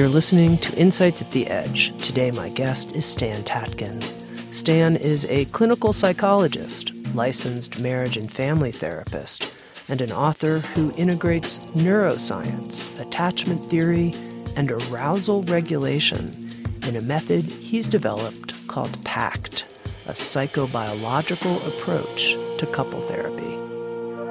You're listening to Insights at the Edge. Today, my guest is Stan Tatkin. Stan is a clinical psychologist, licensed marriage and family therapist, and an author who integrates neuroscience, attachment theory, and arousal regulation in a method he's developed called PACT, a psychobiological approach to couple therapy.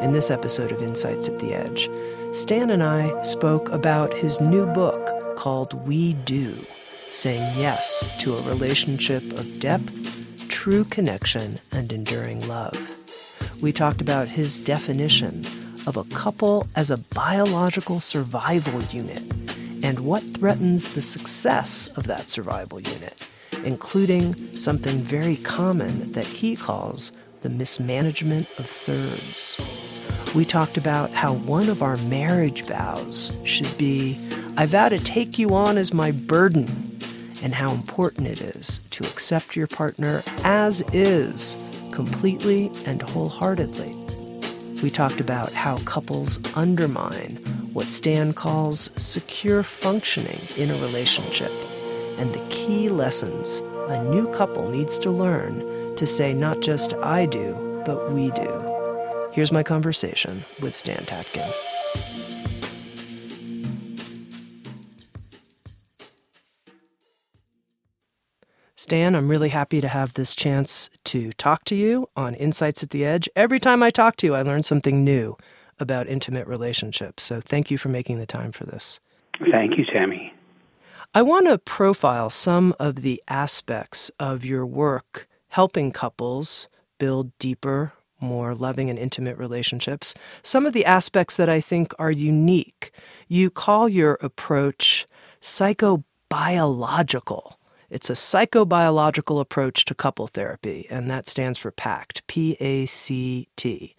In this episode of Insights at the Edge, Stan and I spoke about his new book called We Do Saying Yes to a Relationship of Depth, True Connection, and Enduring Love. We talked about his definition of a couple as a biological survival unit and what threatens the success of that survival unit, including something very common that he calls the mismanagement of thirds. We talked about how one of our marriage vows should be I vow to take you on as my burden, and how important it is to accept your partner as is, completely and wholeheartedly. We talked about how couples undermine what Stan calls secure functioning in a relationship, and the key lessons a new couple needs to learn to say not just I do, but we do. Here's my conversation with Stan Tatkin. Stan, I'm really happy to have this chance to talk to you on Insights at the Edge. Every time I talk to you, I learn something new about intimate relationships. So thank you for making the time for this. Thank you, Tami. I want to profile some of the aspects of your work helping couples build deeper, more loving and intimate relationships. Some of the aspects that I think are unique. You call your approach psychobiological. It's a psychobiological approach to couple therapy, and that stands for PACT, P A C T.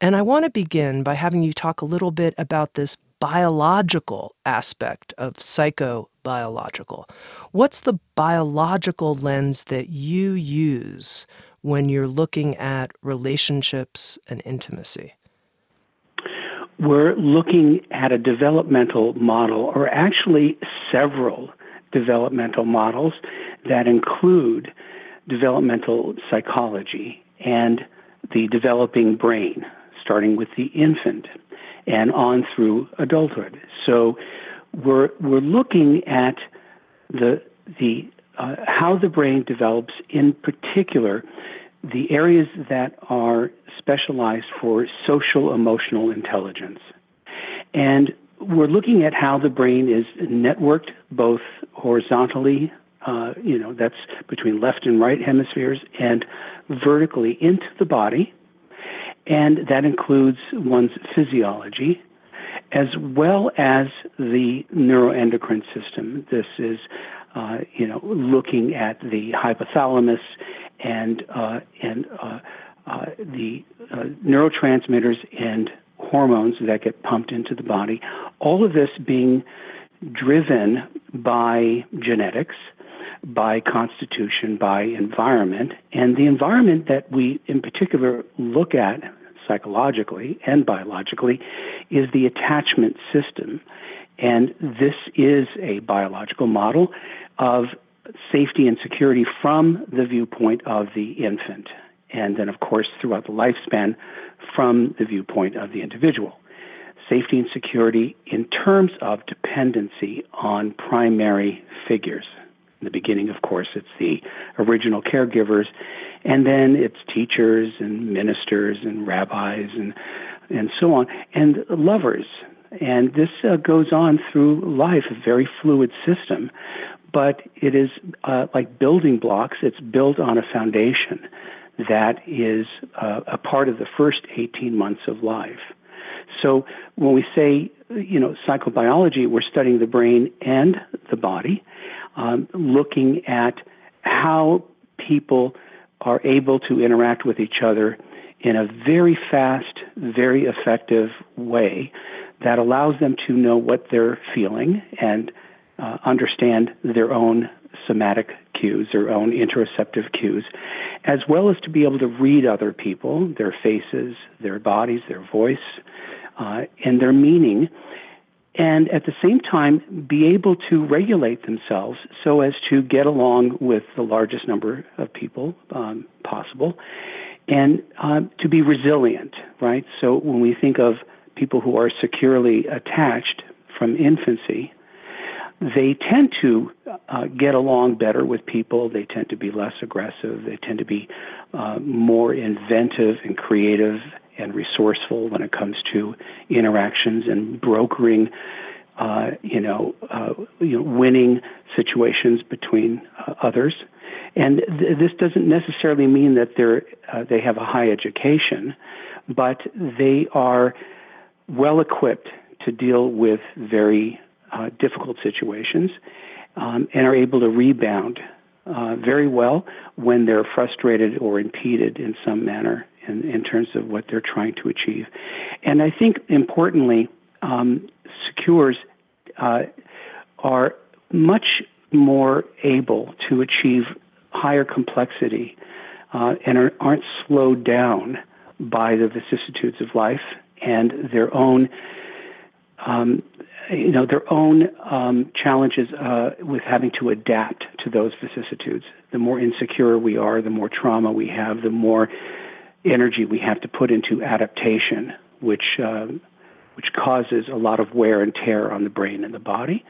And I want to begin by having you talk a little bit about this biological aspect of psychobiological. What's the biological lens that you use when you're looking at relationships and intimacy? We're looking at a developmental model, or actually several developmental models that include developmental psychology and the developing brain, starting with the infant and on through adulthood. So we're we're looking at the the uh, how the brain develops, in particular, the areas that are specialized for social emotional intelligence. And we're looking at how the brain is networked both horizontally, uh, you know, that's between left and right hemispheres, and vertically into the body. And that includes one's physiology, as well as the neuroendocrine system. This is, uh, you know, looking at the hypothalamus and uh, and uh, uh, the uh, neurotransmitters and hormones that get pumped into the body. All of this being driven by genetics, by constitution, by environment. And the environment that we, in particular, look at psychologically and biologically is the attachment system. And this is a biological model of safety and security from the viewpoint of the infant. And then, of course, throughout the lifespan, from the viewpoint of the individual. Safety and security in terms of dependency on primary figures. In the beginning, of course, it's the original caregivers, and then it's teachers and ministers and rabbis and and so on, and lovers. And this uh, goes on through life, a very fluid system, but it is uh, like building blocks. It's built on a foundation that is uh, a part of the first 18 months of life. So when we say, you know, psychobiology, we're studying the brain and the body, um, looking at how people are able to interact with each other in a very fast, very effective way that allows them to know what they're feeling and uh, understand their own somatic cues, their own interoceptive cues, as well as to be able to read other people, their faces, their bodies, their voice, uh, and their meaning, and at the same time be able to regulate themselves so as to get along with the largest number of people um, possible and um, to be resilient, right? So when we think of people who are securely attached from infancy, they tend to uh, get along better with people. They tend to be less aggressive. They tend to be uh, more inventive and creative and resourceful when it comes to interactions and brokering, uh, you know, uh, you know, winning situations between uh, others. And th- this doesn't necessarily mean that they're uh, they have a high education, but they are well equipped to deal with very uh, difficult situations um, and are able to rebound uh, very well when they're frustrated or impeded in some manner in, in terms of what they're trying to achieve. And I think importantly, um, secures uh, are much more able to achieve higher complexity uh, and are, aren't slowed down by the vicissitudes of life and their own um, you know their own um, challenges uh, with having to adapt to those vicissitudes. The more insecure we are, the more trauma we have, the more energy we have to put into adaptation, which uh, which causes a lot of wear and tear on the brain and the body,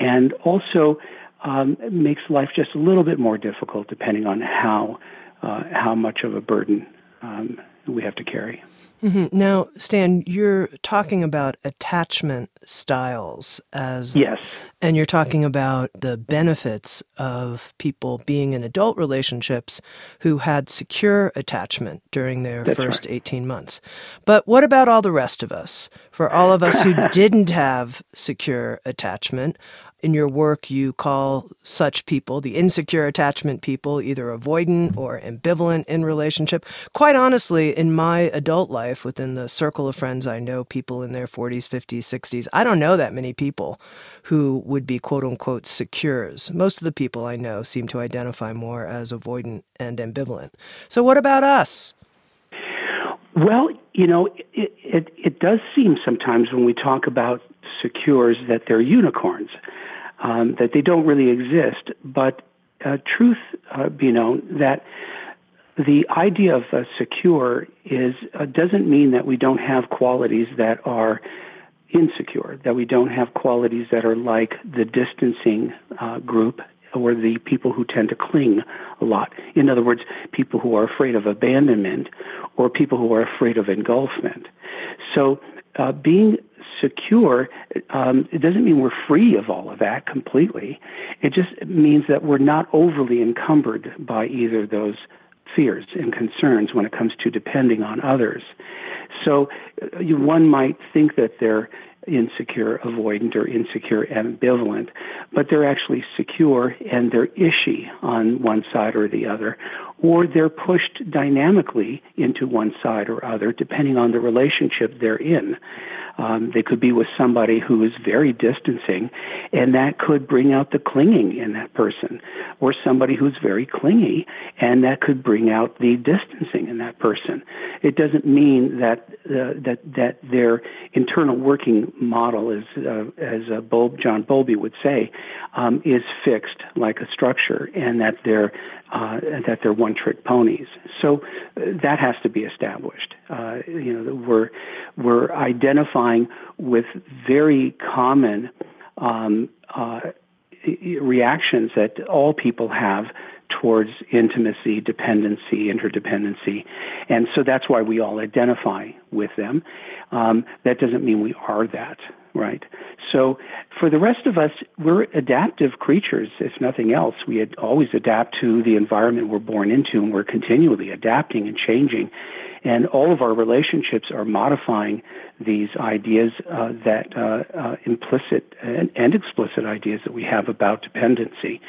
and also um, makes life just a little bit more difficult depending on how uh, how much of a burden um, we have to carry. Mm-hmm. Now, Stan, you're talking about attachment styles as yes, and you're talking about the benefits of people being in adult relationships who had secure attachment during their That's first right. 18 months. But what about all the rest of us? For all of us who didn't have secure attachment, in your work, you call such people, the insecure attachment people, either avoidant or ambivalent in relationship. Quite honestly, in my adult life, within the circle of friends I know, people in their 40s, 50s, 60s, I don't know that many people who would be quote unquote secures. Most of the people I know seem to identify more as avoidant and ambivalent. So, what about us? Well, you know, it, it, it does seem sometimes when we talk about secures that they're unicorns um, that they don't really exist. But uh, truth uh, be known that the idea of uh, secure is uh, doesn't mean that we don't have qualities that are insecure, that we don't have qualities that are like the distancing uh, group or the people who tend to cling a lot. In other words, people who are afraid of abandonment or people who are afraid of engulfment. So uh, being secure, um, it doesn't mean we're free of all of that completely. It just means that we're not overly encumbered by either those fears and concerns when it comes to depending on others. So uh, one might think that they're insecure, avoidant, or insecure, ambivalent, but they're actually secure and they're ishy on one side or the other, or they're pushed dynamically into one side or other depending on the relationship they're in. Um, they could be with somebody who is very distancing, and that could bring out the clinging in that person, or somebody who's very clingy, and that could bring out the distancing in that person. It doesn't mean that uh, that that their internal working model is, uh, as uh, John Bowlby would say, um, is fixed like a structure, and that they're uh, that they're one-trick ponies. So uh, that has to be established. Uh, you know, we're we're identifying with very common um, reactions that all people have towards intimacy, dependency, interdependency, and so that's why we all identify with them. Um, that doesn't mean we are that. right? So for the rest of us, we're adaptive creatures, if nothing else. We always adapt to the environment we're born into, and we're continually adapting and changing. And all of our relationships are modifying these ideas uh, that uh, uh, implicit and, and, explicit ideas that we have about dependency.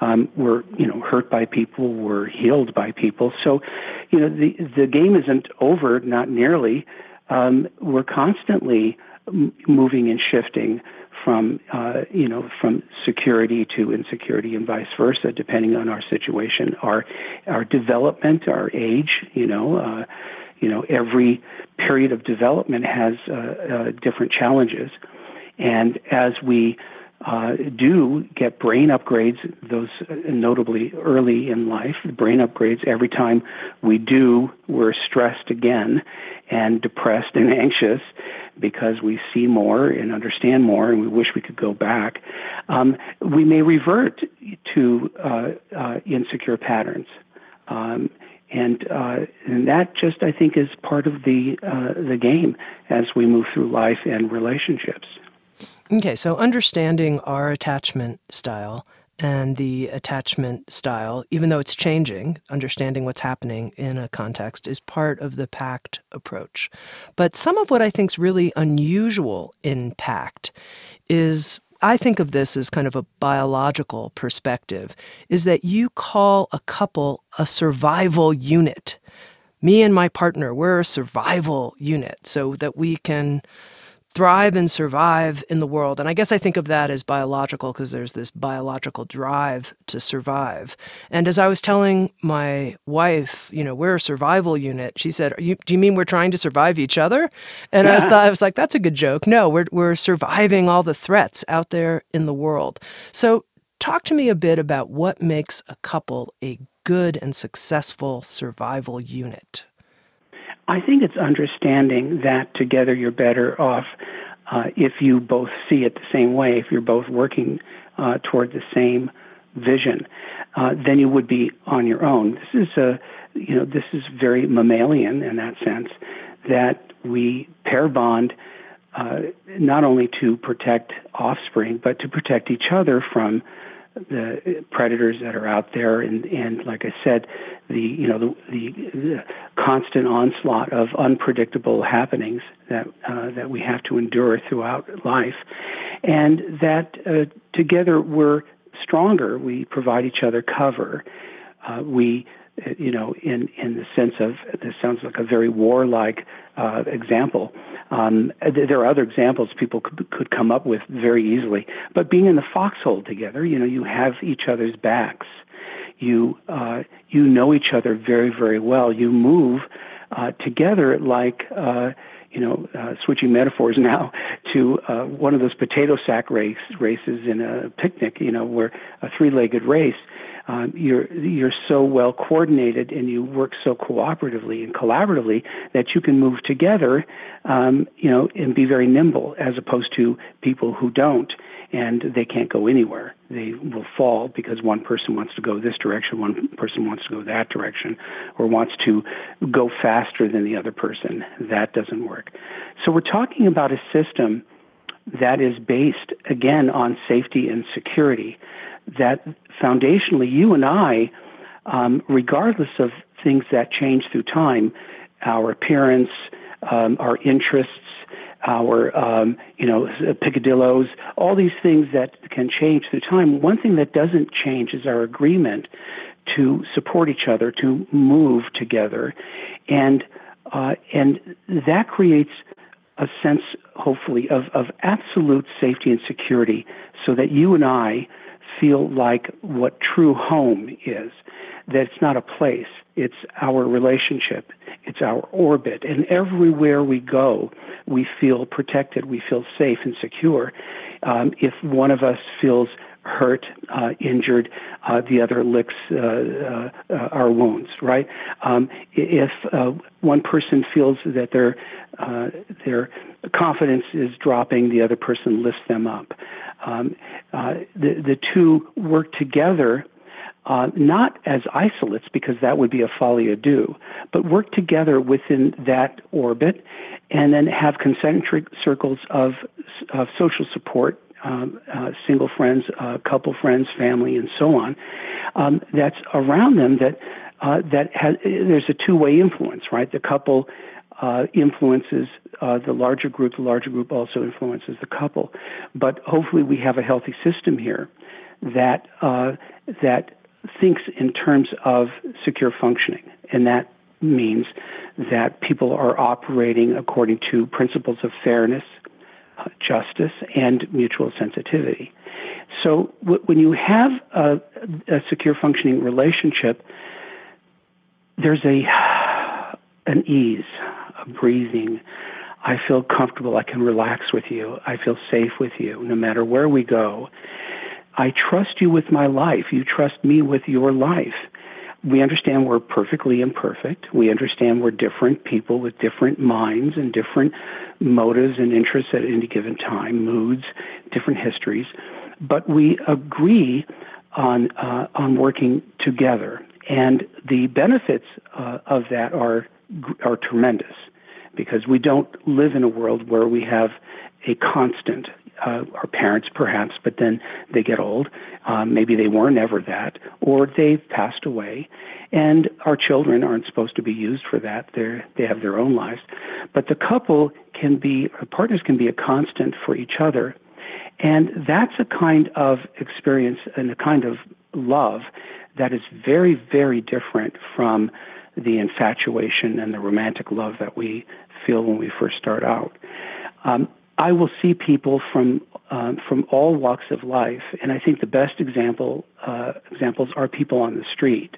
Um, we're, you know, hurt by people. We're healed by people. So, you know, the the game isn't over. Not nearly. Um, we're constantly moving and shifting from uh, you know from security to insecurity and vice versa, depending on our situation, our our development, our age. You know, uh, you know every period of development has uh, uh different challenges, and as we uh, do get brain upgrades, those uh, notably early in life, brain upgrades. Every time we do, we're stressed again and depressed and anxious because we see more and understand more and we wish we could go back. Um, we may revert to uh, uh, insecure patterns. Um, and uh, and that just I think is part of the uh, the game as we move through life and relationships. Okay, so understanding our attachment style and the attachment style, even though it's changing, understanding what's happening in a context is part of the PACT approach. But some of what I think is really unusual in PACT is I think of this as kind of a biological perspective, is that you call a couple a survival unit. Me and my partner, we're a survival unit so that we can thrive and survive in the world. And I guess I think of that as biological because there's this biological drive to survive. And as I was telling my wife, you know, we're a survival unit, she said, you, Do you mean we're trying to survive each other? And I, was, thought, I was like, That's a good joke. No, we're, we're surviving all the threats out there in the world. So, talk to me a bit about what makes a couple a good and successful survival unit. I think it's understanding that together you're better off uh, if you both see it the same way, if you're both working uh, toward the same vision, uh, than you would be on your own. This is a, you know, this is very mammalian in that sense that we pair bond uh, not only to protect offspring but to protect each other from the predators that are out there, and, and like I said, the you know the, the, the constant onslaught of unpredictable happenings that uh, that we have to endure throughout life, and that uh, together we're stronger. We provide each other cover. Uh, we you know, in, in the sense of this sounds like a very warlike uh, example. Um, there are other examples people could, could come up with very easily, but being in the foxhole together, you know, you have each other's backs. You uh, you know each other very very well. You move uh, together like. Uh, you know, uh, switching metaphors now to uh, one of those potato sack race races in a picnic, you know, where a three-legged race um, you're you're so well coordinated and you work so cooperatively and collaboratively that you can move together, um, you know, and be very nimble as opposed to people who don't and they can't go anywhere. They will fall because one person wants to go this direction, one person wants to go that direction, or wants to go faster than the other person. That doesn't work. So we're talking about a system that is based again on safety and security that foundationally you and I, um, regardless of things that change through time, our appearance, um, our interests, our um, you know picadillos, all these things that can change through time. One thing that doesn't change is our agreement to support each other, to move together, and uh, and that creates a sense, hopefully, of, of absolute safety and security, so that you and I feel like what true home is. That it's not a place, it's our relationship, it's our orbit. And everywhere we go, we feel protected, we feel safe and secure. Um, if one of us feels hurt, uh, injured, uh, the other licks uh, uh, uh our wounds, right? Um, if uh, one person feels that their their confidence is dropping, the other person lifts them up um, uh, the, the two work together uh, not as isolates because that would be a folly deux, but work together within that orbit and then have concentric circles of, of social support. Um, uh, single friends, uh, couple friends, family, and so on. Um, that's around them. That uh, that has there's a two-way influence, right? The couple uh, influences uh, the larger group. The larger group also influences the couple. But hopefully, we have a healthy system here that uh, that thinks in terms of secure functioning, and that means that people are operating according to principles of fairness, justice, and mutual sensitivity. So when you have a, a secure functioning relationship, there's a an ease, a breathing. I feel comfortable. I can relax with you. I feel safe with you, no matter where we go. I trust you with my life. You trust me with your life. We understand we're perfectly imperfect. We understand we're different people with different minds and different motives and interests at any given time, moods, different histories. But we agree on uh, on working together, and the benefits uh, of that are are tremendous because we don't live in a world where we have a constant uh, our parents perhaps, but then they get old. Um, maybe they weren't ever that, or they've passed away, and our children aren't supposed to be used for that. They they have their own lives, but the couple can be, partners can be a constant for each other, and that's a kind of experience and a kind of love that is very very different from the infatuation and the romantic love that we feel when we first start out. Um, I will see people from um, from all walks of life, and I think the best example uh, examples are people on the street,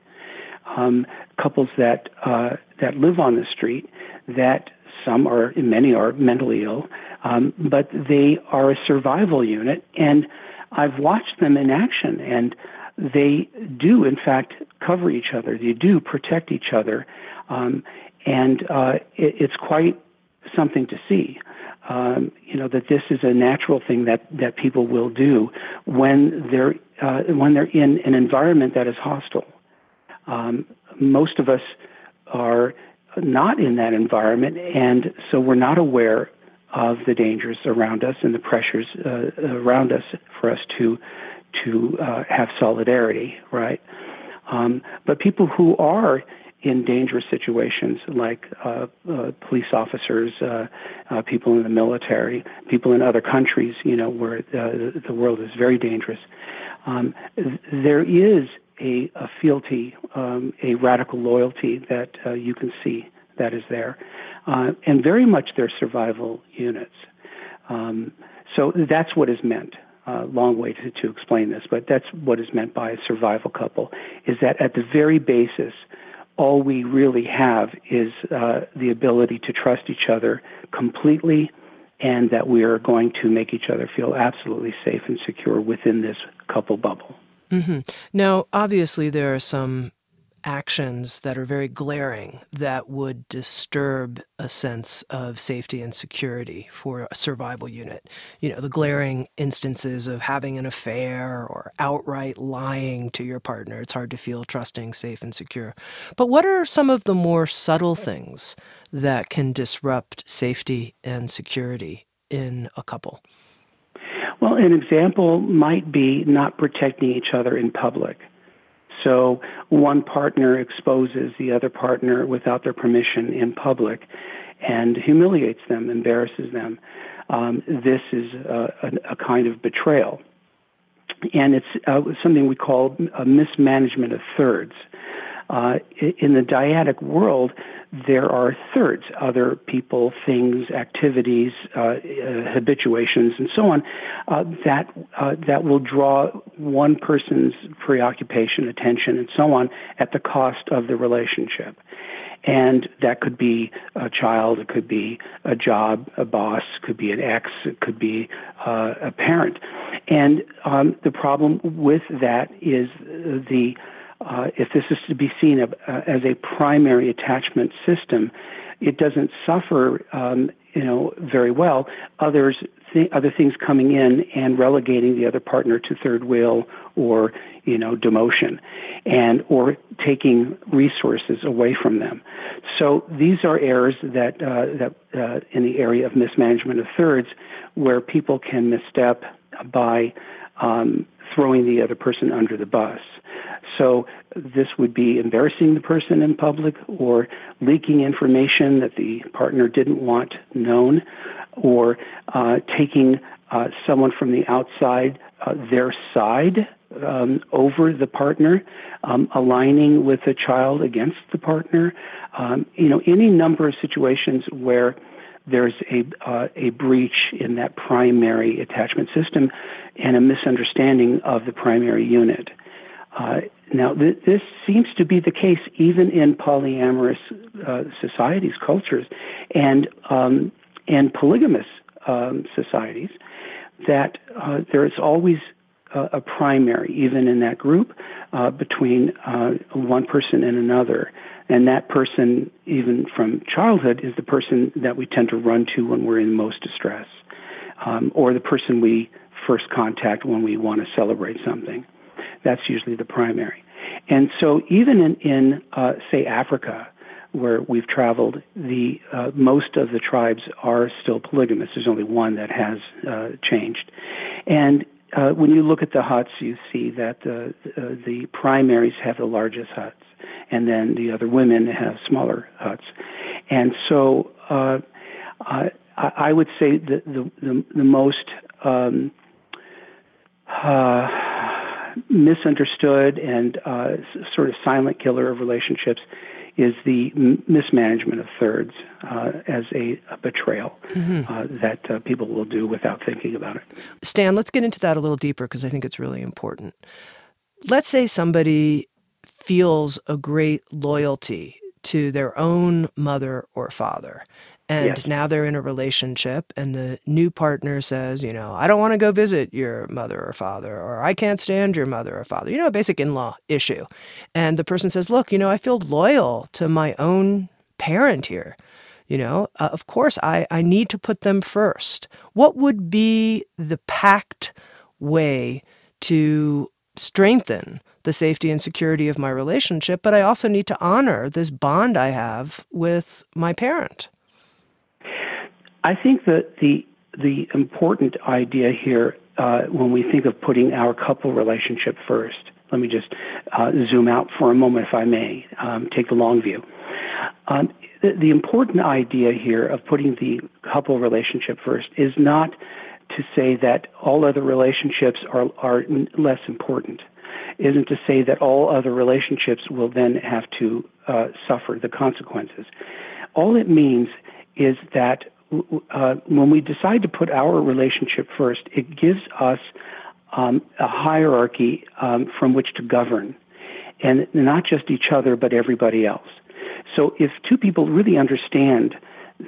um, couples that uh, that live on the street, that some are, many are mentally ill, um, but they are a survival unit, and I've watched them in action, and they do, in fact, cover each other. They do protect each other, um, and uh, it, it's quite something to see um, you know that this is a natural thing that that people will do when they're uh, when they're in an environment that is hostile. Um, most of us are not in that environment, and so we're not aware of the dangers around us and the pressures uh, around us for us to to uh, have solidarity, right? Um, but people who are in dangerous situations like uh, uh, police officers, uh, uh, people in the military, people in other countries, you know, where the, the world is very dangerous. Um, there is a, a fealty, um, a radical loyalty that uh, you can see that is there, uh, and very much their survival units. Um, so that's what is meant. Uh, long way to, to explain this, but that's what is meant by a survival couple. Is that at the very basis, all we really have is uh, the ability to trust each other completely and that we are going to make each other feel absolutely safe and secure within this couple bubble. Mm-hmm. Now, obviously, there are some actions that are very glaring that would disturb a sense of safety and security for a survival unit. You know, the glaring instances of having an affair or outright lying to your partner. It's hard to feel trusting, safe, and secure. But what are some of the more subtle things that can disrupt safety and security in a couple? Well, an example might be not protecting each other in public. So one partner exposes the other partner without their permission in public and humiliates them, embarrasses them. Um, this is a, a, a, kind of betrayal. And it's uh, something we call a mismanagement of thirds. Uh, in the dyadic world, there are thirds, other people, things, activities, uh, uh, habituations, and so on, uh, that uh, that will draw one person's preoccupation, attention, and so on at the cost of the relationship. And that could be a child, it could be a job, a boss, it could be an ex, it could be uh, a parent. And um, the problem with that is the uh, if this is to be seen uh, as a primary attachment system, it doesn't suffer, um, you know, very well. Others th- other things coming in and relegating the other partner to third wheel or you know demotion, and or taking resources away from them. So these are errors that uh, that uh, in the area of mismanagement of thirds, where people can misstep by um, throwing the other person under the bus. So this would be embarrassing the person in public or leaking information that the partner didn't want known or uh, taking uh, someone from the outside uh, their side um, over the partner, um, aligning with the child against the partner. Um, you know, any number of situations where there's a uh, a breach in that primary attachment system and a misunderstanding of the primary unit. Uh, now, th- this seems to be the case even in polyamorous uh, societies, cultures, and um, and polygamous um, societies. That uh, there is always a primary, even in that group, uh, between uh, one person and another. And that person, even from childhood, is the person that we tend to run to when we're in most distress, um, or the person we first contact when we want to celebrate something. That's usually the primary. And so, even in, in uh, say, Africa, where we've traveled, the uh, most of the tribes are still polygamous. There's only one that has uh, changed, and uh, when you look at the huts, you see that the uh, the primaries have the largest huts, and then the other women have smaller huts, and so uh, I, I would say that the the, the most um, uh, misunderstood and uh, sort of silent killer of relationships is the mismanagement of thirds uh, as a, a betrayal mm-hmm. uh, that uh, people will do without thinking about it. Stan, let's get into that a little deeper because I think it's really important. Let's say somebody feels a great loyalty to their own mother or father and yes. now they're in a relationship and the new partner says you know i don't want to go visit your mother or father or i can't stand your mother or father you know a basic in-law issue. And the person says look you know i feel loyal to my own parent here you know uh, of course I, I need to put them first. What would be the PACT way to strengthen the safety and security of my relationship but i also need to honor this bond i have with my parent I think that the the important idea here uh, when we think of putting our couple relationship first. Let me just uh, zoom out for a moment, if I may, um, take the long view. Um, the, the important idea here of putting the couple relationship first is not to say that all other relationships are, are less important. Isn't to say that all other relationships will then have to uh, suffer the consequences. All it means is that uh, when we decide to put our relationship first, it gives us um, a hierarchy um, from which to govern, and not just each other, but everybody else. So if two people really understand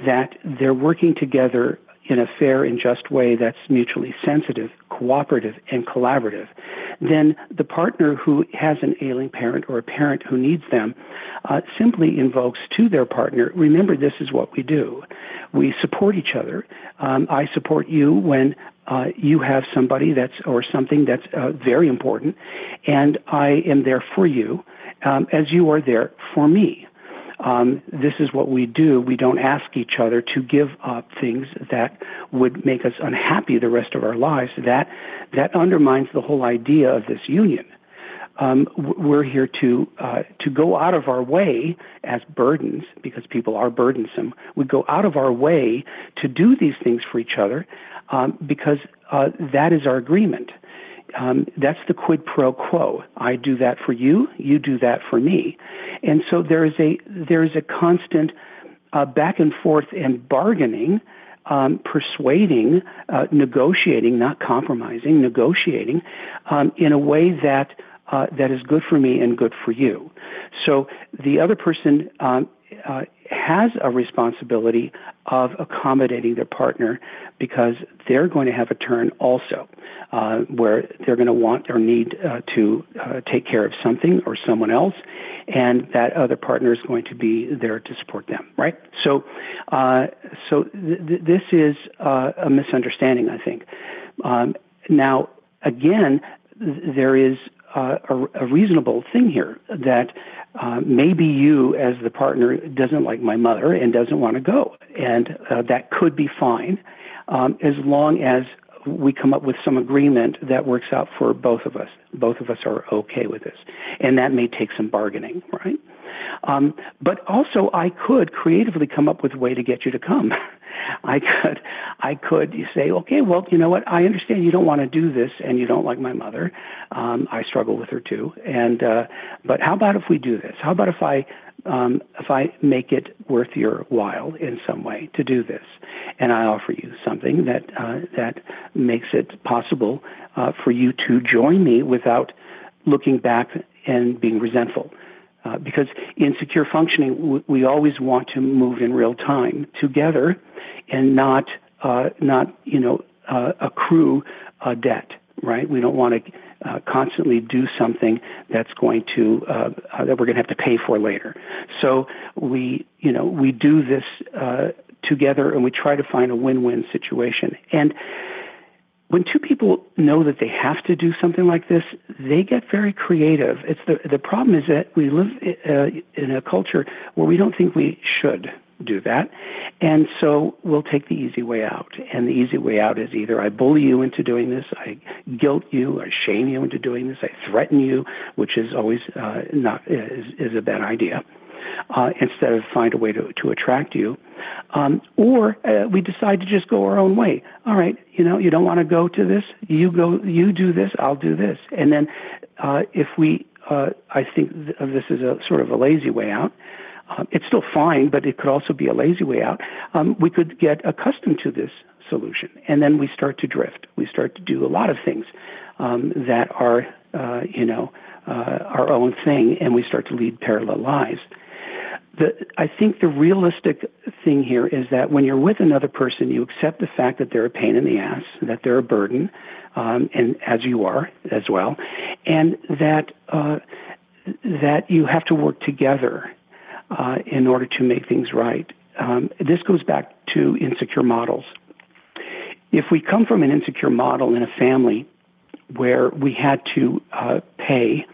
that they're working together in a fair and just way that's mutually sensitive, cooperative, and collaborative, then the partner who has an ailing parent or a parent who needs them uh, simply invokes to their partner, remember, this is what we do. We support each other. Um, I support you when uh, you have somebody that's or something that's uh, very important, and I am there for you um, as you are there for me um, this is what we do. We don't ask each other to give up things that would make us unhappy the rest of our lives. That that undermines the whole idea of this union. Um, we're here to uh, to go out of our way as burdens because people are burdensome. We go out of our way to do these things for each other um, because uh, that is our agreement um, that's the quid pro quo. I do that for you, you do that for me, and so there is a there is a constant uh, back and forth and bargaining, um, persuading, uh, negotiating, not compromising, negotiating um, in a way that uh, that is good for me and good for you. So the other person um, uh, has a responsibility of accommodating their partner because they're going to have a turn also uh, where they're going to want or need uh, to uh, take care of something or someone else, and that other partner is going to be there to support them, right? So, uh, so th- th- this is uh, a misunderstanding, I think. Um, now, again, th- there is uh, a, a, reasonable thing here that uh, maybe you, as the partner, doesn't like my mother and doesn't want to go, and uh, that could be fine, um, as long as we come up with some agreement that works out for both of us. Both of us are okay with this, and that may take some bargaining, right? Um, but also, I could creatively come up with a way to get you to come. I could, I could say, okay, well, you know what? I understand you don't want to do this, and you don't like my mother. Um, I struggle with her too. And uh, but how about if we do this? How about if I um, if I make it worth your while in some way to do this, and I offer you something that uh, that makes it possible uh, for you to join me without looking back and being resentful. Uh, because in secure functioning, we always want to move in real time together, and not uh, not you know uh, accrue a debt. Right? We don't want to uh, constantly do something that's going to uh, uh, that we're going to have to pay for later. So we you know we do this uh, together and we try to find a win-win situation. And when two people know that they have to do something like this, they get very creative. It's the the problem is that we live uh, in a culture where we don't think we should do that. And so we'll take the easy way out. And the easy way out is either I bully you into doing this, I guilt you, I shame you into doing this, I threaten you, which is always uh, not is, is a bad idea. Uh, instead of find a way to, to attract you. Um, or uh, we decide to just go our own way. All right, you know, you don't want to go to this, you go, you do this, I'll do this. And then uh, if we, uh, I think of this is a sort of a lazy way out, uh, it's still fine, but it could also be a lazy way out. Um, we could get accustomed to this solution, and then we start to drift. We start to do a lot of things um, that are, uh, you know, uh, our own thing, and we start to lead parallel lives. The, I think the realistic thing here is that when you're with another person, you accept the fact that they're a pain in the ass, that they're a burden, um, and as you are as well, and that uh, that you have to work together uh, in order to make things right. Um, this goes back to insecure models. If we come from an insecure model in a family where we had to uh, pay,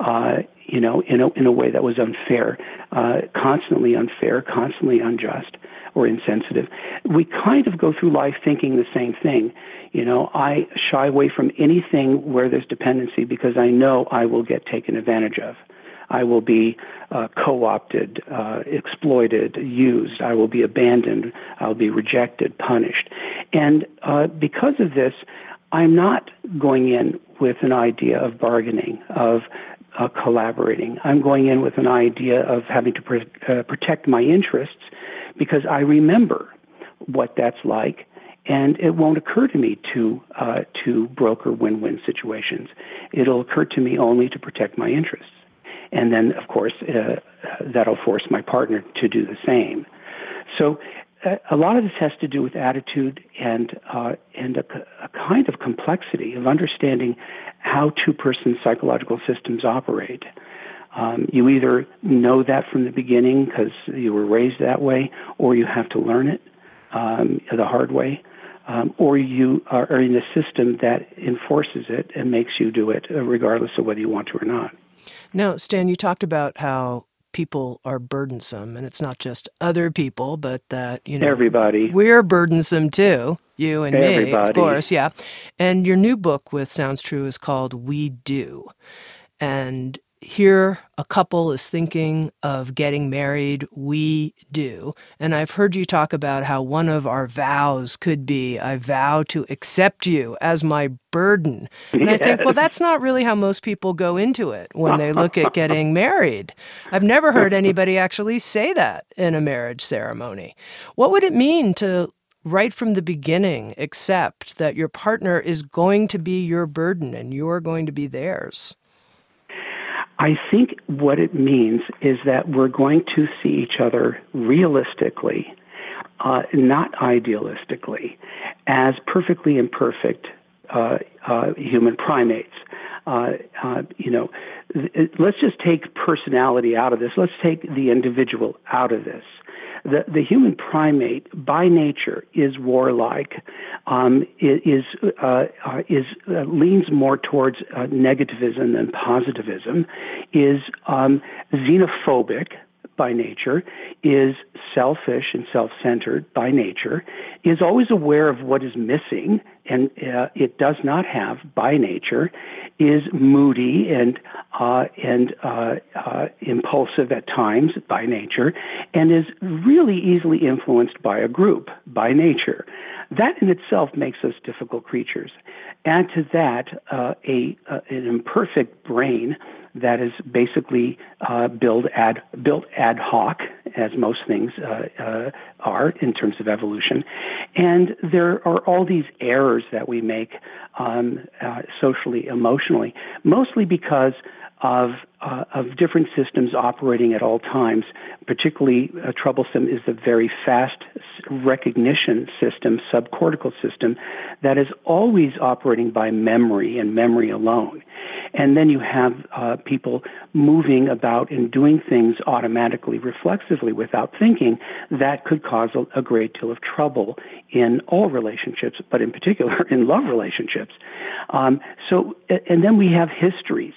uh, you know, in a, in a way that was unfair, uh, constantly unfair, constantly unjust or insensitive, we kind of go through life thinking the same thing. You know, I shy away from anything where there's dependency because I know I will get taken advantage of. I will be uh, co opted, uh, exploited, used. I will be abandoned. I'll be rejected, punished. And uh, because of this, I'm not going in with an idea of bargaining, of uh, collaborating. I'm going in with an idea of having to uh, protect my interests because I remember what that's like and it won't occur to me to uh, to broker win-win situations. It'll occur to me only to protect my interests and then of course uh, that'll force my partner to do the same. So uh, a lot of this has to do with attitude and uh, and a, a, kind of complexity of understanding how two person psychological systems operate. Um, you either know that from the beginning because you were raised that way, or you have to learn it um, the hard way, um, or you are in a system that enforces it and makes you do it uh, regardless of whether you want to or not. Now, Stan, you talked about how people are burdensome, and it's not just other people, but that you know everybody we're burdensome too. You and everybody. me, of course, yeah. And your new book with Sounds True is called We Do, and here a couple is thinking of getting married, we do. And I've heard you talk about how one of our vows could be I vow to accept you as my burden. And yes. I think, well, that's not really how most people go into it when they look at getting married. I've never heard anybody actually say that in a marriage ceremony. What would it mean to right from the beginning accept that your partner is going to be your burden and you're going to be theirs? I think what it means is that we're going to see each other realistically, uh, not idealistically, as perfectly imperfect uh, uh, human primates. Uh, uh, you know, th- let's just take personality out of this. Let's take the individual out of this the, the human primate by nature is warlike, um, is, uh, uh, is uh, leans more towards uh, negativism than positivism, is um, xenophobic by nature, is selfish and self centered by nature, is always aware of what is missing, and uh, it does not have by nature, is moody and, uh, and uh, uh impulsive at times by nature, and is really easily influenced by a group by nature. That in itself makes us difficult creatures. Add to that uh, a, an imperfect brain that is basically uh, built ad built ad hoc, as most things uh, uh, are in terms of evolution. And there are all these errors that we make um, uh, socially, emotionally, mostly because of, uh, of different systems operating at all times. Particularly uh, troublesome is the very fast recognition system, subcortical system, that is always operating by memory and memory alone. And then you have uh, people moving about and doing things automatically, reflexively, without thinking, that could cause a, a great deal of trouble in all relationships, but in particular in love relationships. Um, so, and then we have histories.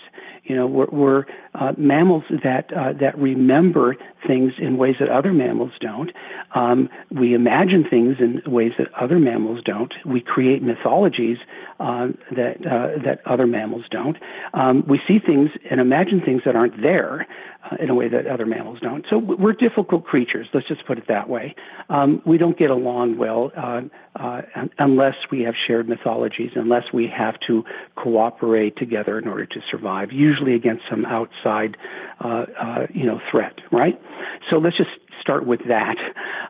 You know, we're, we're uh, mammals that uh, that remember things in ways that other mammals don't. Um, we imagine things in ways that other mammals don't. We create mythologies uh, that uh, that other mammals don't. Um, we see things and imagine things that aren't there uh, in a way that other mammals don't. So we're difficult creatures. Let's just put it that way. Um, we don't get along well uh, unless we have shared mythologies, unless we have to cooperate together in order to survive, usually against some outside, uh, uh, you know, threat. Right. So let's just start with that.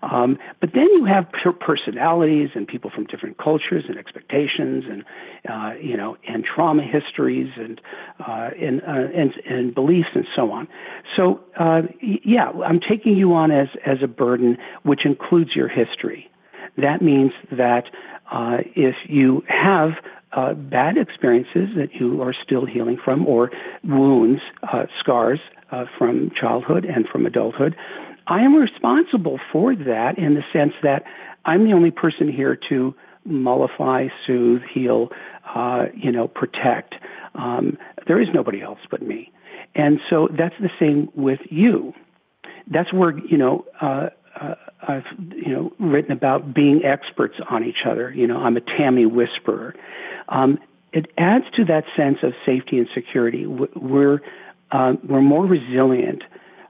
Um, but then you have per- personalities and people from different cultures and expectations and uh, you know and trauma histories and uh, and, uh, and, and beliefs and so on. So uh, yeah, I'm taking you on as as a burden, which includes your history. That means that uh, if you have uh, bad experiences that you are still healing from, or wounds, uh, scars uh, from childhood and from adulthood, I am responsible for that in the sense that I'm the only person here to mollify, soothe, heal, uh, you know, protect. Um, there is nobody else but me. And so that's the same with you. That's where, you know, uh, I've, you know, written about being experts on each other. You know, I'm a Tami whisperer. Um, it adds to that sense of safety and security. We're, uh, we're more resilient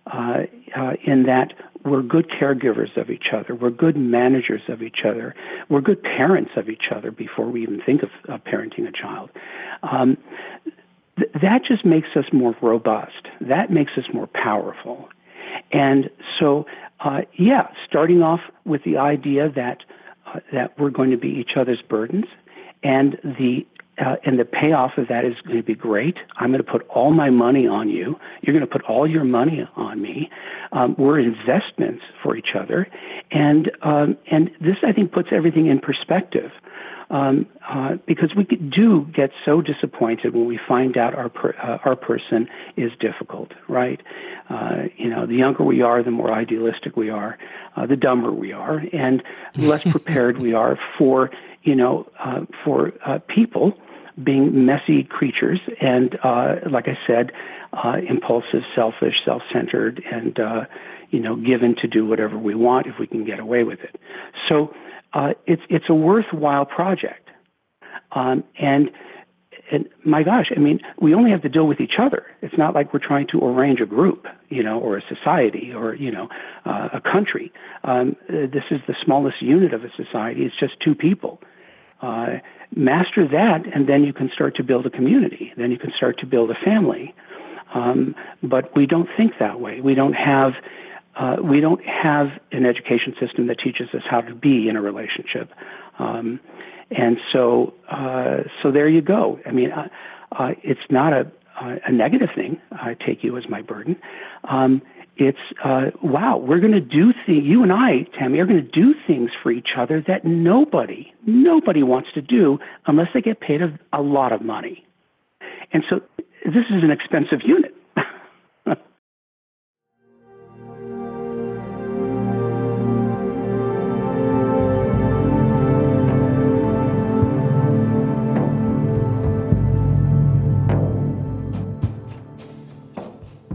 uh, uh, in that we're good caregivers of each other, we're good managers of each other, we're good parents of each other before we even think of, parenting a child. Um, th- that just makes us more robust. That makes us more powerful. And so, uh, yeah, starting off with the idea that uh, that we're going to be each other's burdens, and the uh, and the payoff of that is going to be great. I'm going to put all my money on you. You're going to put all your money on me. Um, we're investments for each other, and um, and this I think puts everything in perspective. Um, uh, because we do get so disappointed when we find out our per, uh, our person is difficult, right? Uh, you know, the younger we are, the more idealistic we are, uh, the dumber we are, and less prepared we are for you know uh, for uh, people being messy creatures and, uh, like I said, uh, impulsive, selfish, self-centered, and uh, you know, given to do whatever we want if we can get away with it. So uh, it's it's a worthwhile project, um, and and my gosh, I mean, we only have to deal with each other. It's not like we're trying to arrange a group, you know, or a society, or you know, uh, a country. Um, this is the smallest unit of a society. It's just two people. Uh, master that, and then you can start to build a community. Then you can start to build a family. Um, but we don't think that way. We don't have uh, we don't have an education system that teaches us how to be in a relationship. Um, and so uh, so there you go. I mean, uh, uh, it's not a a negative thing. I take you as my burden. Um, it's uh, wow, we're going to do things. You and I, Tami, are going to do things for each other that nobody, nobody wants to do unless they get paid a, a lot of money. And so, this is an expensive unit.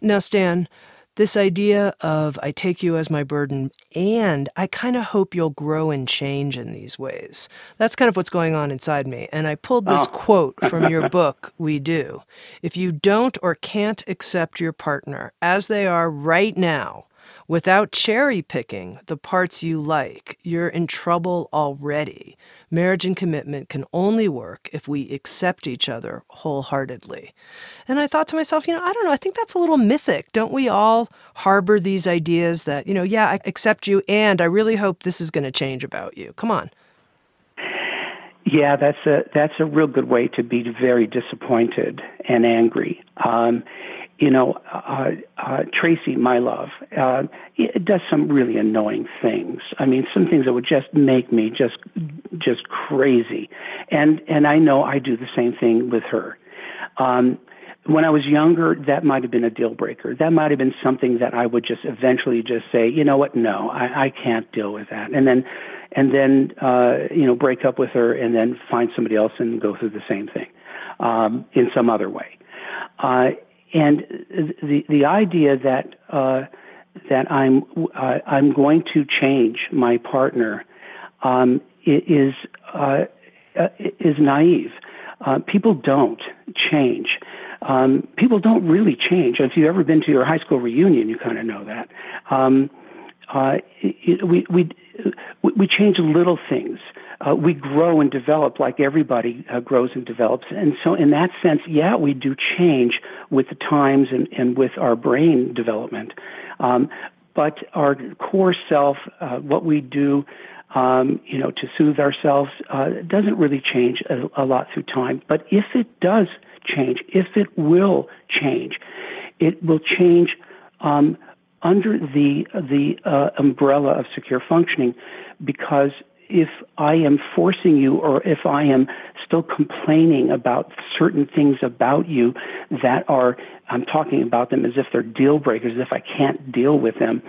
Now, Stan, this idea of I take you as my burden and I kind of hope you'll grow and change in these ways. That's kind of what's going on inside me. And I pulled this oh. quote from your book, We Do. If you don't or can't accept your partner as they are right now, without cherry picking the parts you like, you're in trouble already. Marriage and commitment can only work if we accept each other wholeheartedly. And I thought to myself, you know, I don't know, I think that's a little mythic. Don't we all harbor these ideas that, you know, yeah, I accept you and I really hope this is going to change about you? Come on. Yeah, that's a that's a real good way to be very disappointed and angry. Um, you know, uh, uh, Tracey, my love, uh, it does some really annoying things. I mean, some things that would just make me just, just crazy. And and I know I do the same thing with her. Um, when I was younger, that might have been a deal breaker. That might have been something that I would just eventually just say, you know what, no, I, I can't deal with that. And then, and then, uh, you know, break up with her and then find somebody else and go through the same thing um, in some other way. Uh, and the the idea that uh, that I'm uh, I'm going to change my partner um, is uh, is naive. Uh, people don't change. Um, people don't really change. If you've ever been to your high school reunion, you kind of know that. Um, uh, we we we change little things uh, we grow and develop like everybody uh, grows and develops. And so, in that sense, yeah, we do change with the times and, and with our brain development. Um, but our core self, uh, what we do, um, you know, to soothe ourselves, uh, doesn't really change a, a lot through time. But if it does change, if it will change, it will change um, under the the uh, umbrella of secure functioning, because if I am forcing you or if I am still complaining about certain things about you that are, I'm talking about them as if they're deal breakers, as if I can't deal with them,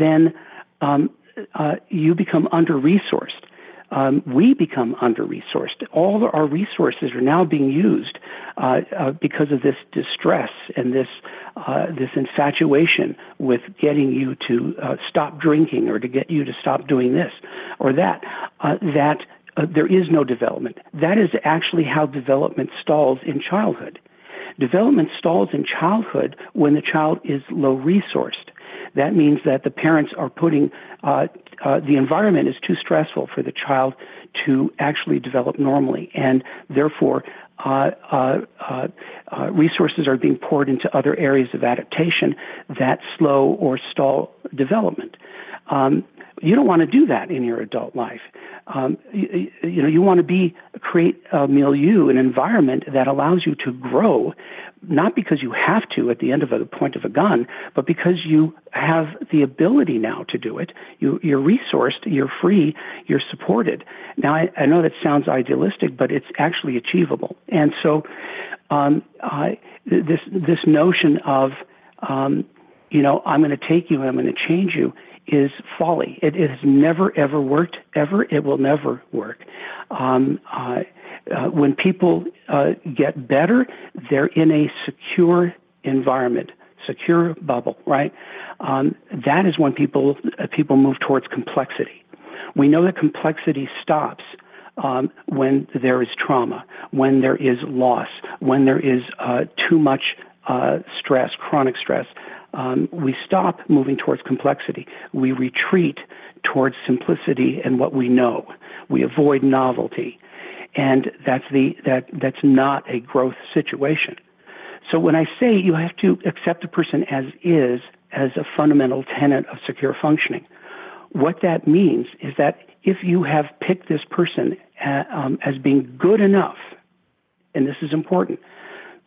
then um, uh, you become under resourced um, we become under resourced. All our resources are now being used uh, uh, because of this distress and this uh, this infatuation with getting you to uh, stop drinking or to get you to stop doing this or that. Uh, that uh, there is no development. That is actually how development stalls in childhood. Development stalls in childhood when the child is low resourced. That means that the parents are putting uh, uh, the environment is too stressful for the child to actually develop normally, and therefore uh, uh, uh, uh, resources are being poured into other areas of adaptation that slow or stall development. Um, you don't want to do that in your adult life. Um, you, you, know, you want to be create a milieu, an environment that allows you to grow, not because you have to at the end of a point of a gun, but because you have the ability now to do it. You, you're resourced, you're free, you're supported. Now, I, I know that sounds idealistic, but it's actually achievable. And so, um, this this notion of um, you know, I'm going to take you I'm going to change you is folly. It, has never, ever worked, ever. It will never work. Um, uh, uh, when people uh, get better, they're in a secure environment, secure bubble, right? Um, that is when people uh, people move towards complexity. We know that complexity stops um, when there is trauma, when there is loss, when there is uh, too much uh, stress, chronic stress. Um, we stop moving towards complexity. We retreat towards simplicity and what we know. We avoid novelty, and that's the that that's not a growth situation. So when I say you have to accept a person as is as a fundamental tenet of secure functioning, what that means is that if you have picked this person uh, um, as being good enough, and this is important,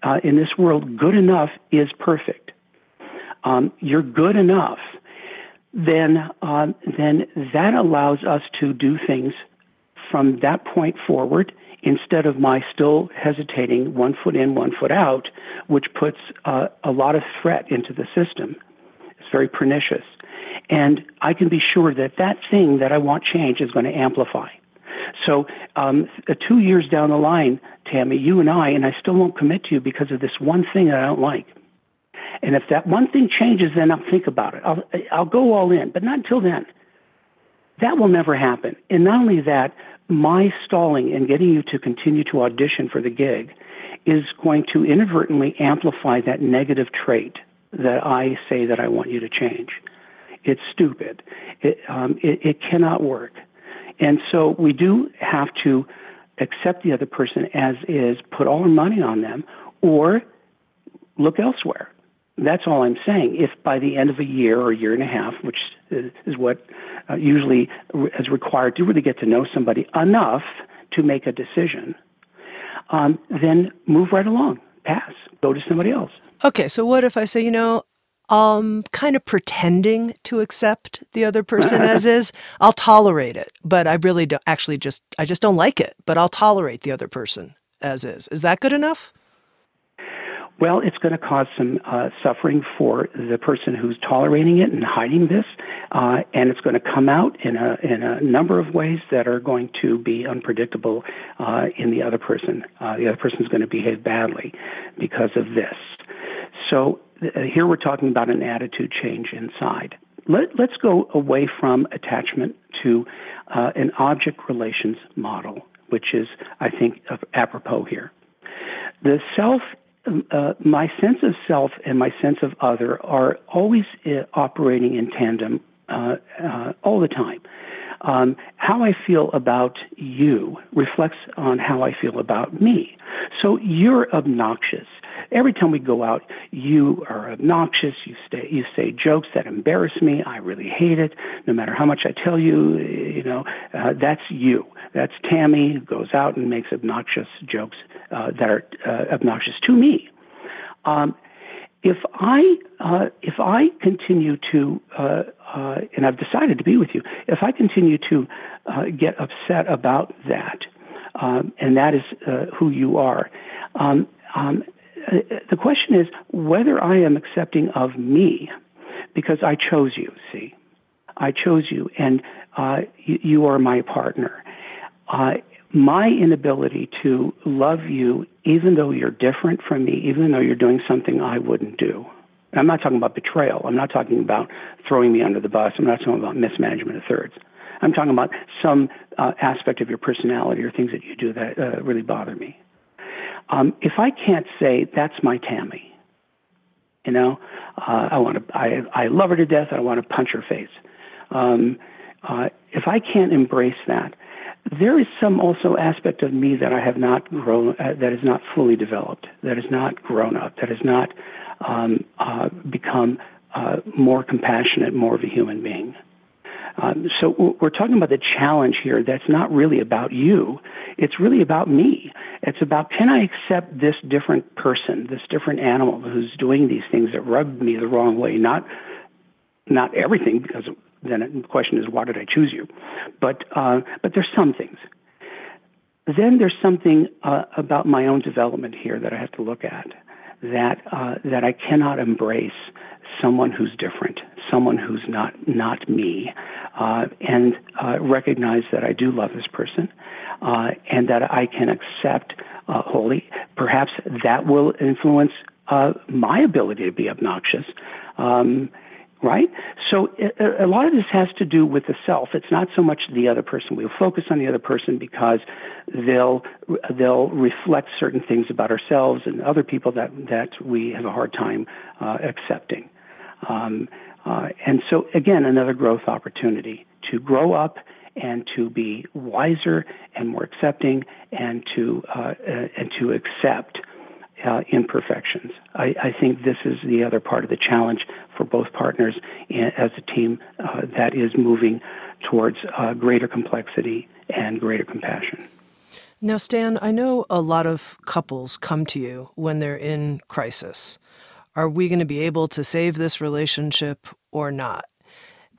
uh, in this world, good enough is perfect. Um, you're good enough, then uh, then that allows us to do things from that point forward instead of my still hesitating one foot in, one foot out, which puts uh, a lot of threat into the system. It's very pernicious. And I can be sure that that thing that I want change is going to amplify. So, um, uh, two years down the line, Tami, you and I, and I still won't commit to you because of this one thing that I don't like. And if that one thing changes, then I'll think about it. I'll, I'll go all in, but not until then. That will never happen. And not only that, my stalling and getting you to continue to audition for the gig is going to inadvertently amplify that negative trait that I say that I want you to change. It's stupid. It, um, it, it cannot work. And so we do have to accept the other person as is, put all our money on them, or look elsewhere. That's all I'm saying. If by the end of a year or a year and a half, which is what uh, usually is required to really get to know somebody enough to make a decision, um, then move right along, pass, go to somebody else. Okay, so what if I say, you know, I'm kind of pretending to accept the other person as is. I'll tolerate it, but I really don't actually just I just don't like it, but I'll tolerate the other person as is. Is that good enough? Well, it's going to cause some uh, suffering for the person who's tolerating it and hiding this, uh, and it's going to come out in a in a number of ways that are going to be unpredictable uh, in the other person. Uh, the other person is going to behave badly because of this. So uh, here we're talking about an attitude change inside. Let, us go away from attachment to uh, an object relations model, which is, I think, apropos here. The self uh, my sense of self and my sense of other are always uh, operating in tandem uh, uh, all the time. Um, how I feel about you reflects on how I feel about me. So you're obnoxious. Every time we go out, you are obnoxious. You stay, you say jokes that embarrass me. I really hate it. No matter how much I tell you, you know, uh, that's you. That's Tami who goes out and makes obnoxious jokes uh, that are uh, obnoxious to me. Um, if I uh, if I continue to uh, uh, and I've decided to be with you, if I continue to uh, get upset about that, um, and that is uh, who you are, um, um, uh, the question is whether I am accepting of me because I chose you. See, I chose you, and you, you, are my partner my inability to love you, even though you're different from me, even though you're doing something I wouldn't do. And I'm not talking about betrayal. I'm not talking about throwing me under the bus. I'm not talking about mismanagement of thirds. I'm talking about some uh, aspect of your personality or things that you do that uh, really bother me. Um, if I can't say that's my Tami, you know, uh, I want to, I, I love her to death. I want to punch her face. Um, uh, if I can't embrace that, there is some also aspect of me that I have not grown, uh, that is not fully developed, that is not grown up, that has not um, uh, become uh, more compassionate, more of a human being. Um, so we're talking about the challenge here that's not really about you. It's really about me. It's about can I accept this different person, this different animal who's doing these things that rub me the wrong way, not not everything because then the question is, why did I choose you? But uh, but there's some things. Then there's something uh, about my own development here that I have to look at. That uh, that I cannot embrace someone who's different, someone who's not not me, uh, and uh, recognize that I do love this person, uh, and that I can accept wholly. Perhaps that will influence my ability to be obnoxious. Um, right? So a lot of this has to do with the self. It's not so much the other person. We'll focus on the other person because they'll they'll reflect certain things about ourselves and other people that that we have a hard time uh, accepting. Um, uh, and so again, another growth opportunity to grow up and to be wiser and more accepting and to uh, and to accept uh, imperfections. I, I, think this is the other part of the challenge for both partners as a team uh, that is moving towards uh, greater complexity and greater compassion. Now, Stan, I know a lot of couples come to you when they're in crisis. Are we going to be able to save this relationship or not?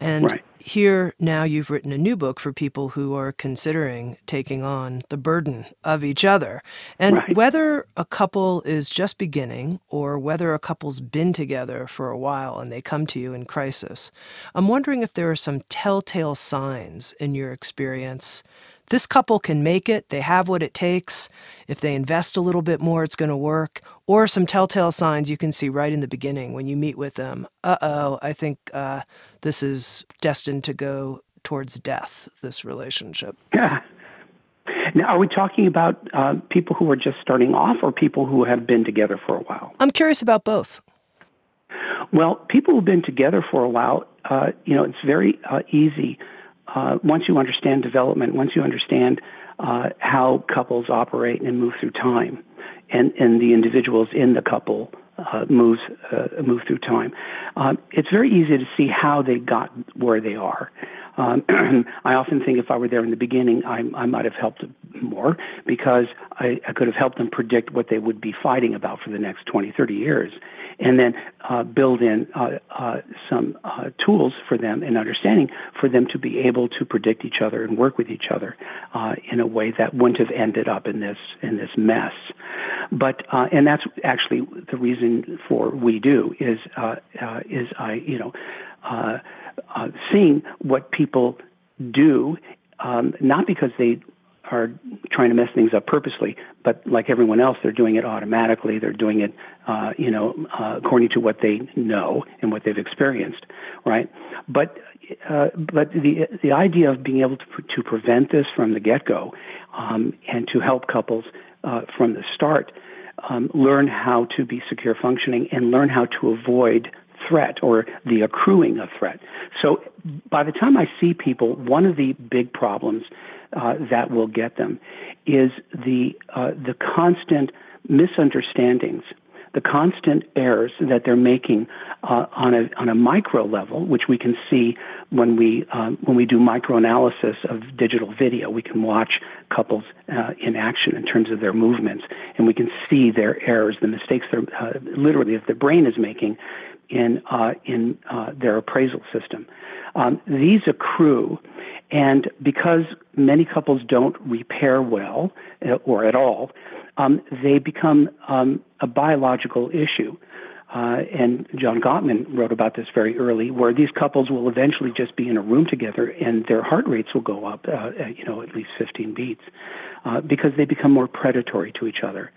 And right here now you've written a new book for people who are considering taking on the burden of each other. And right. whether a couple is just beginning or whether a couple's been together for a while and they come to you in crisis, I'm wondering if there are some telltale signs in your experience this couple can make it. They have what it takes. If they invest a little bit more, it's going to work. Or some telltale signs you can see right in the beginning when you meet with them. Uh oh, I think uh, this is destined to go towards death, this relationship. Yeah. Now, are we talking about uh, people who are just starting off or people who have been together for a while? I'm curious about both. Well, people who've been together for a while, uh, you know, it's very uh, easy uh, once you understand development, once you understand uh, how couples operate and move through time, and, and the individuals in the couple uh, moves uh, move through time, um, it's very easy to see how they got where they are. Um, I often think if I were there in the beginning, I, I might have helped more because I, I could have helped them predict what they would be fighting about for the next 20, 30 years and then uh, build in uh, uh, some uh, tools for them and understanding for them to be able to predict each other and work with each other uh, in a way that wouldn't have ended up in this in this mess. But and that's actually the reason for we do is is I you know seeing what people do um, not because they are trying to mess things up purposely, but like everyone else, they're doing it automatically. They're doing it, uh, you know, uh, according to what they know and what they've experienced, right? But uh, but the the idea of being able to to prevent this from the get go, um, and to help couples uh, from the start um, learn how to be secure functioning and learn how to avoid threat or the accruing of threat. So by the time I see people, one of the big problems uh, that will get them is the uh, the constant misunderstandings, the constant errors that they're making uh, on a on a micro level, which we can see when we um, when we do microanalysis of digital video. We can watch couples uh, in action in terms of their movements, and we can see their errors, the mistakes they're literally if the brain is making in uh, in their appraisal system. Um, these accrue, and because many couples don't repair well uh, or at all, um, they become um, a biological issue. Uh, and John Gottman wrote about this very early, where these couples will eventually just be in a room together, and their heart rates will go up, uh, you know, at least 15 beats, uh, because they become more predatory to each other.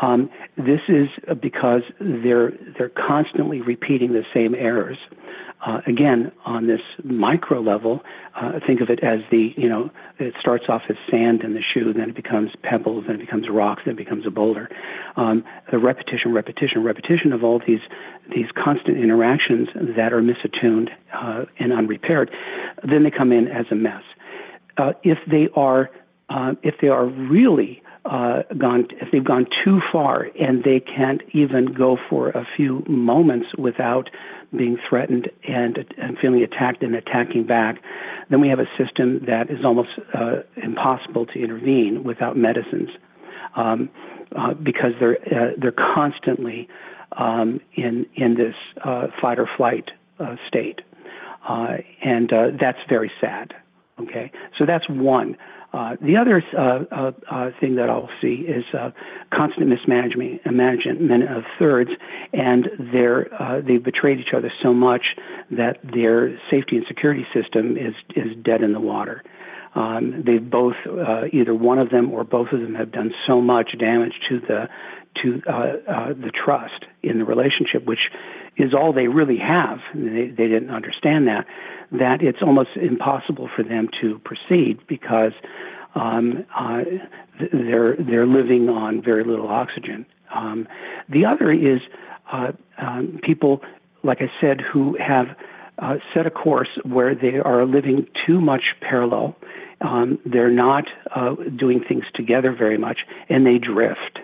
Um, this is because they're they're constantly repeating the same errors. Uh, again, on this micro level, uh, think of it as the you know it starts off as sand in the shoe, then it becomes pebbles, then it becomes rocks, then it becomes a boulder. Um, the repetition, repetition, repetition of all these these constant interactions that are misattuned uh, and unrepaired, then they come in as a mess. Uh, if they are uh, if they are really uh, gone, if they've gone too far and they can't even go for a few moments without being threatened and, and feeling attacked and attacking back, then we have a system that is almost uh, impossible to intervene without medicines um, uh, because they're uh, they're constantly um, in in this uh, fight or flight uh, state, and that's very sad. Okay, so that's one. Uh, the other uh, uh, uh, thing that I'll see is uh, constant mismanagement and management of thirds, and they're they've betrayed each other so much that their safety and security system is is dead in the water. Um, they've both either one of them or both of them have done so much damage to the to the trust in the relationship, which is all they really have, they, they didn't understand that, that it's almost impossible for them to proceed because um, uh, they're, they're living on very little oxygen. Um, the other is uh, um, people, like I said, who have uh, set a course where they are living too much parallel. Um, they're not uh, doing things together very much, and they drift.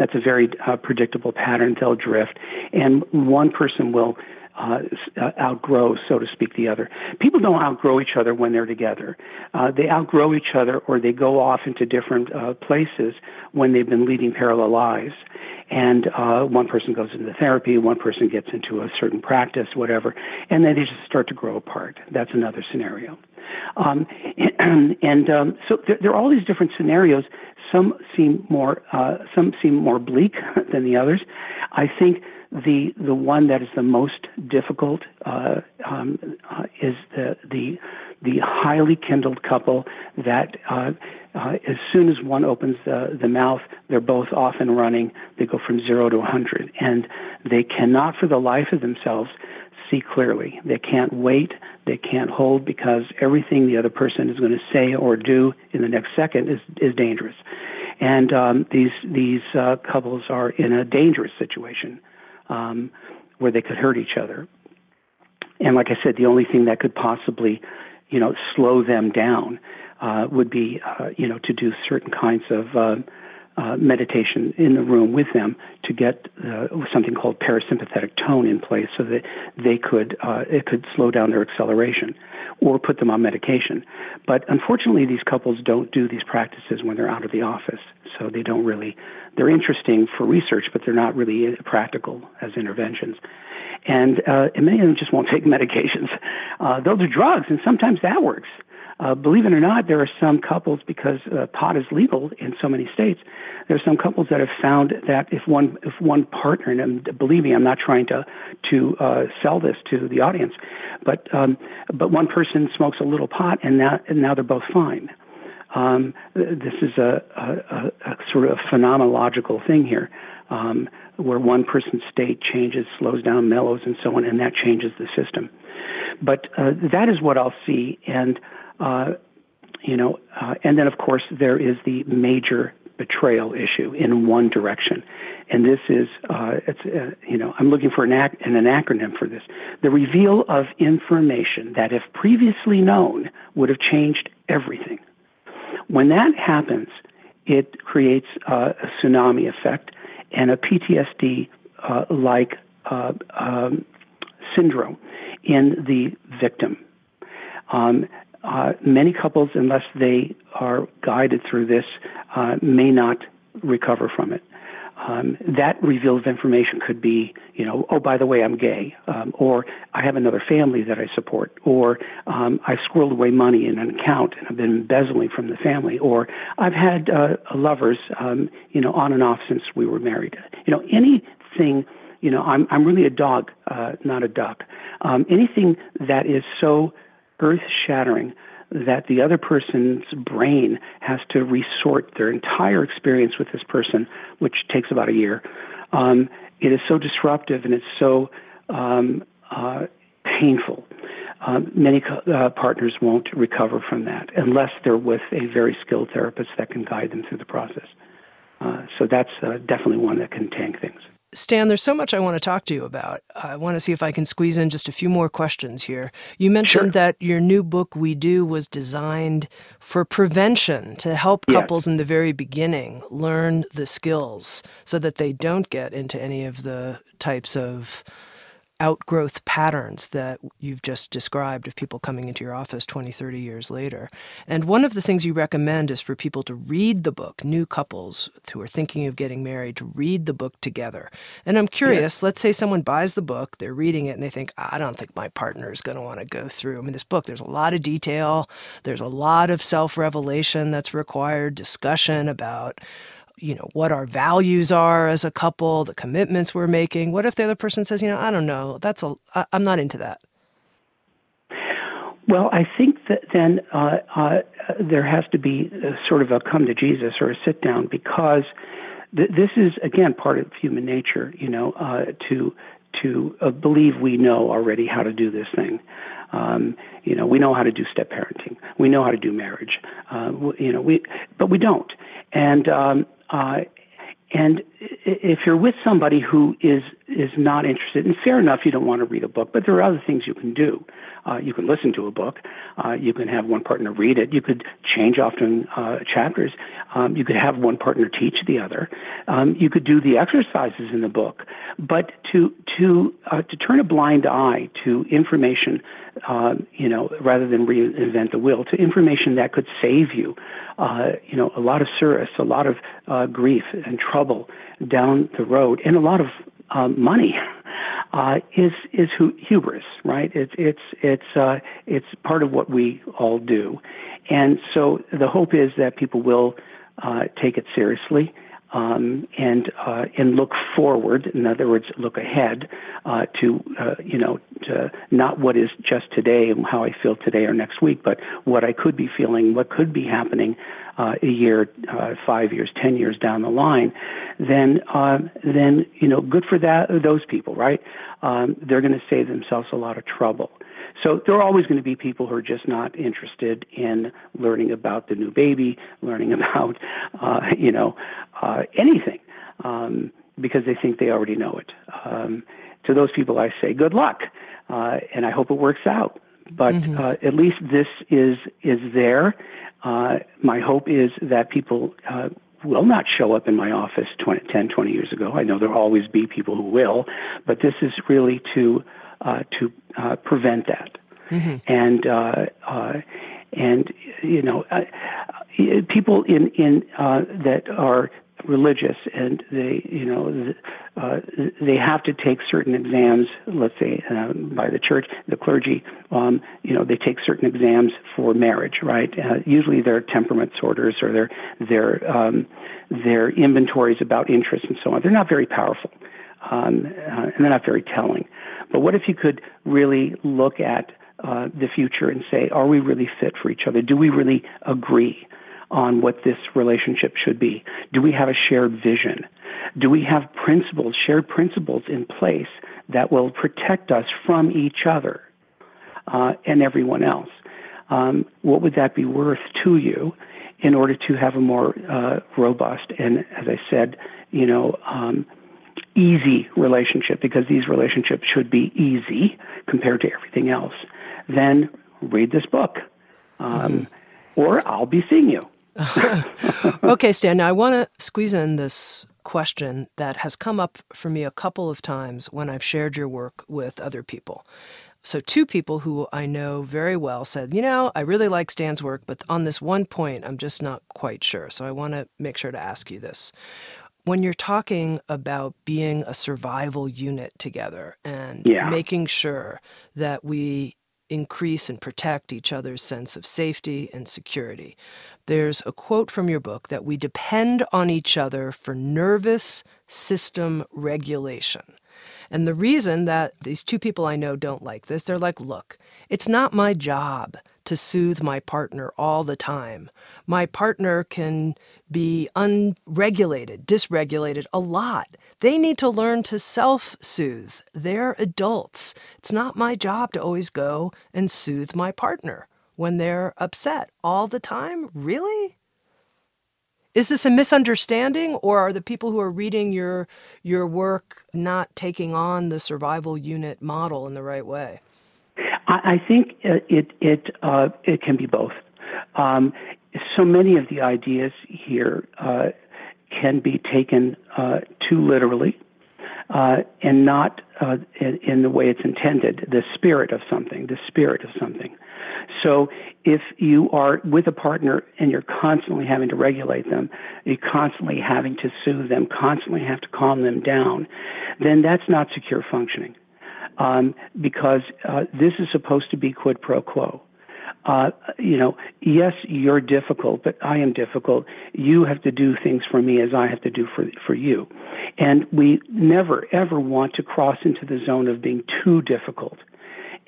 That's a very uh, predictable pattern. They'll drift, and one person will uh, uh, outgrow, so to speak, the other. People don't outgrow each other when they're together. Uh, they outgrow each other or they go off into different uh, places when they've been leading parallel lives. And uh, one person goes into therapy, one person gets into a certain practice, whatever, and then they just start to grow apart. That's another scenario. Um, and, um, so there, there, are all these different scenarios. Some seem more uh, some seem more bleak than the others. I think the the one that is the most difficult uh, um, uh, is the the the highly kindled couple that uh, uh, as soon as one opens the, the mouth, they're both off and running. They go from zero to 100, and they cannot, for the life of themselves, see clearly. They can't wait. They can't hold because everything the other person is going to say or do in the next second is is dangerous. And um, these these uh, couples are in a dangerous situation um, where they could hurt each other. And like I said, the only thing that could possibly, you know, slow them down uh, would be, uh, you know, to do certain kinds of uh, meditation in the room with them to get uh, something called parasympathetic tone in place, so that they could uh, it could slow down their acceleration, or put them on medication. But unfortunately, these couples don't do these practices when they're out of the office, so they don't really. They're interesting for research, but they're not really practical as interventions. And, uh, and many of them just won't take medications. Uh, they'll do drugs, and sometimes that works. Uh, believe it or not, there are some couples because uh, pot is legal in so many states. There are some couples that have found that if one if one partner, and believe me, I'm not trying to to uh, sell this to the audience, but um, but one person smokes a little pot and now and now they're both fine. Um, this is a, a, a, sort of phenomenological thing here, um, where one person's state changes, slows down, mellows, and so on, and that changes the system. But uh, that is what I'll see, and uh, you know, uh, and then of course there is the major betrayal issue in one direction, and this is uh, it's uh, you know I'm looking for an, ac- an acronym for this. The reveal of information that, if previously known, would have changed everything. When that happens, it creates uh, a tsunami effect and a PTSD uh, like um, syndrome in the victim. Um, uh, many couples, unless they are guided through this, uh, may not recover from it. Um, that reveal of information could be, you know, oh, by the way, I'm gay, um, or I have another family that I support, or um, I squirreled away money in an account and I've been embezzling from the family, or I've had uh, lovers, um, you know, on and off since we were married. You know, anything, you know, I'm I'm really a dog, uh, not a duck. Um, anything that is so earth shattering that the other person's brain has to resort their entire experience with this person, which takes about a year. Um, it is so disruptive and it's so um, uh, painful. Um, many uh, partners won't recover from that unless they're with a very skilled therapist that can guide them through the process. Uh, so that's uh, definitely one that can tank things. Stan, there's so much I want to talk to you about. I want to see if I can squeeze in just a few more questions here. You mentioned sure. that your new book, We Do, was designed for prevention to help couples in the very beginning learn the skills so that they don't get into any of the types of outgrowth patterns that you've just described of people coming into your office 20, 30 years later. And one of the things you recommend is for people to read the book, new couples who are thinking of getting married, to read the book together. And I'm curious, yeah. let's say someone buys the book, they're reading it, and they think, I don't think my partner is going to want to go through. I mean, this book, there's a lot of detail, there's a lot of self revelation that's required, discussion about you know, what our values are as a couple, the commitments we're making. What if the other person says, you know, I don't know, that's a, I, I'm not into that. Well, I think that then uh, uh, there has to be sort of a come to Jesus or a sit down because th- this is again part of human nature, you know, uh, to to uh, believe we know already how to do this thing. Um, you know, we know how to do step parenting. We know how to do marriage. Uh, you know, we, but we don't. And um, uh, and if you're with somebody who is is not interested, and fair enough, you don't want to read a book, but there are other things you can do. Uh, you can listen to a book. Uh, you can have one partner read it. You could change often uh, chapters. Um, you could have one partner teach the other. Um, you could do the exercises in the book. But to to uh, to turn a blind eye to information, uh, you know, rather than reinvent the wheel, to information that could save you, uh, you know, a lot of service, a lot of grief and trouble down the road, and a lot of um, money uh, is is hu- hubris, right? It's it's it's uh, it's part of what we all do, and so the hope is that people will uh, take it seriously um, and uh, and look forward. In other words, look ahead uh, to uh, you know to not what is just today and how I feel today or next week, but what I could be feeling, what could be happening uh, a year, uh, five years, ten years down the line. Then uh, then you know good for that those people, right? Um, they're going to save themselves a lot of trouble. So there are always going to be people who are just not interested in learning about the new baby, learning about, uh, you know, uh, anything, um, because they think they already know it. Um, to those people, I say good luck, uh, and I hope it works out. But mm-hmm. uh, at least this is is there. Uh, my hope is that people uh, will not show up in my office 20, 10, 20 years ago. I know there will always be people who will, but this is really to uh, to uh, prevent that. Mm-hmm. And uh, uh, and you know, uh, people in in uh, that are religious and they you know uh, they have to take certain exams let's say uh, by the church the clergy um, you know they take certain exams for marriage right? Uh, usually they're temperament sorters or their their um, their inventories about interests and so on. They're not very powerful um, uh, and they're not very telling. But what if you could really look at uh, the future and say, are we really fit for each other? Do we really agree on what this relationship should be? Do we have a shared vision? Do we have principles, shared principles in place that will protect us from each other uh, and everyone else? Um, what would that be worth to you in order to have a more uh, robust and, as I said, you know, um, easy relationship because these relationships should be easy compared to everything else, then read this book. Um, mm-hmm. Or I'll be seeing you. okay, Stan. Now I want to squeeze in this question that has come up for me a couple of times when I've shared your work with other people. So, two people who I know very well said, You know, I really like Stan's work, but on this one point, I'm just not quite sure. So, I want to make sure to ask you this when you're talking about being a survival unit together and yeah. making sure that we increase and protect each other's sense of safety and security, there's a quote from your book that we depend on each other for nervous system regulation. And the reason that these two people I know don't like this, they're like, look, it's not my job to soothe my partner all the time. My partner can be unregulated, dysregulated a lot. They need to learn to self soothe. They're adults. It's not my job to always go and soothe my partner when they're upset all the time. Really? Is this a misunderstanding, or are the people who are reading your your work not taking on the survival unit model in the right way? I, I think it it uh, it can be both. Um, so many of the ideas here uh, can be taken uh, too literally. Uh, and not uh, in, in, the way it's intended, the spirit of something, the spirit of something. So if you are with a partner and you're constantly having to regulate them, you're constantly having to soothe them, constantly have to calm them down, then that's not secure functioning um, because uh, this is supposed to be quid pro quo. Uh, you know, yes, you're difficult, but I am difficult. You have to do things for me as I have to do for for you, and we never ever want to cross into the zone of being too difficult.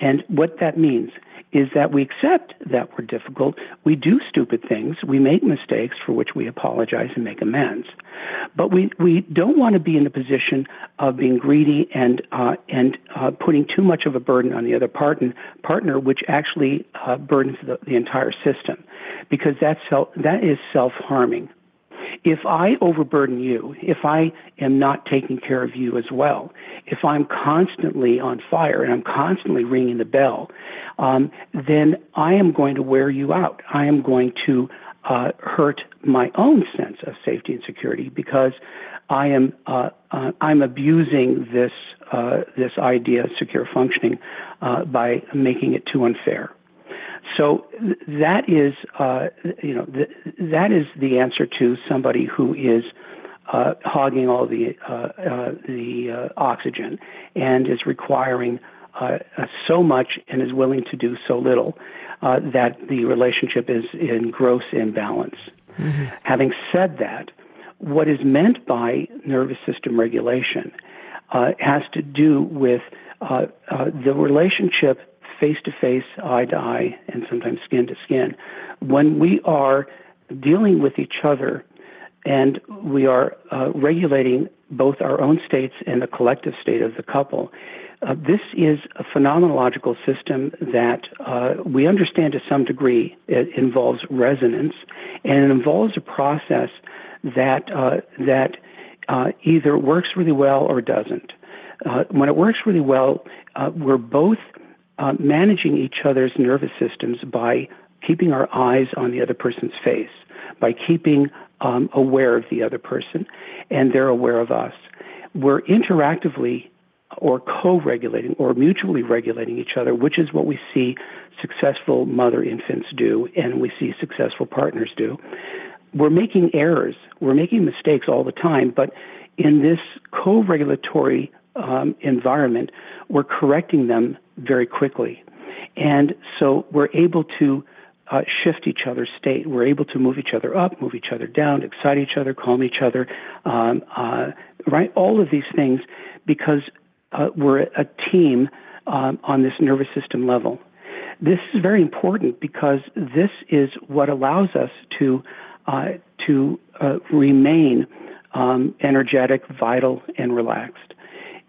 And what that means is that we accept that we're difficult. We do stupid things. We make mistakes for which we apologize and make amends. But we, we don't want to be in the position of being greedy and, uh, and uh, putting too much of a burden on the other partner, partner which actually uh, burdens the, the entire system, because that's self, that is self harming. If I overburden you, if I am not taking care of you as well, if I'm constantly on fire and I'm constantly ringing the bell, um, then I am going to wear you out. I am going to uh, hurt my own sense of safety and security because I am uh, uh, I'm abusing this uh, this idea of secure functioning uh, by making it too unfair. So that is, uh, you know, th- that is the answer to somebody who is uh, hogging all the uh, uh the uh, oxygen and is requiring uh, so much and is willing to do so little that the relationship is in gross imbalance. Mm-hmm. Having said that, what is meant by nervous system regulation has to do with the relationship face to face, eye to eye, and sometimes skin to skin. When we are dealing with each other and we are uh, regulating both our own states and the collective state of the couple, uh, this is a phenomenological system that uh, we understand to some degree. It involves resonance, and it involves a process that uh, that uh, either works really well or doesn't. Uh, when it works really well, we're both uh, managing each other's nervous systems by keeping our eyes on the other person's face, by keeping um, aware of the other person, and they're aware of us. We're interactively or co regulating or mutually regulating each other, which is what we see successful mother infants do and we see successful partners do. We're making errors, we're making mistakes all the time, but in this co regulatory um, environment, we're correcting them very quickly. And so we're able to uh, shift each other's state. We're able to move each other up, move each other down, excite each other, calm each other, um, uh, right? All of these things because uh, we're a team um, on this nervous system level. This is very important because this is what allows us to uh, to uh, remain um, energetic, vital, and relaxed.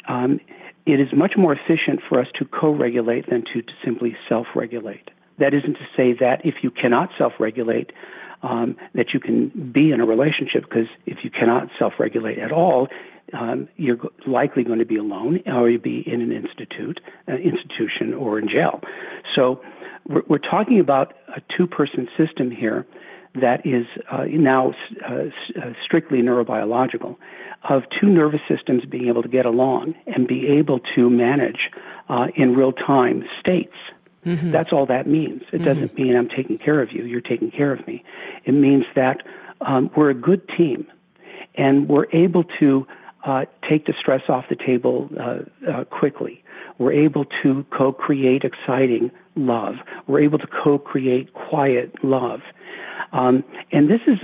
Um, it is much more efficient for us to co regulate than to, to simply self regulate. That isn't to say that if you cannot self regulate, um, that you can be in a relationship, because if you cannot self regulate at all, um, you're likely going to be alone or you'll be in an institute, uh, institution or in jail. So we're, we're talking about a two person system here that is uh, now uh, uh, strictly neurobiological of two nervous systems being able to get along and be able to manage uh, in real time states. Mm-hmm. That's all that means. It mm-hmm. doesn't mean I'm taking care of you, you're taking care of me. It means that um, we're a good team and we're able to uh, take the stress off the table uh, quickly. We're able to co create exciting love. We're able to co create quiet love. Um, and this is,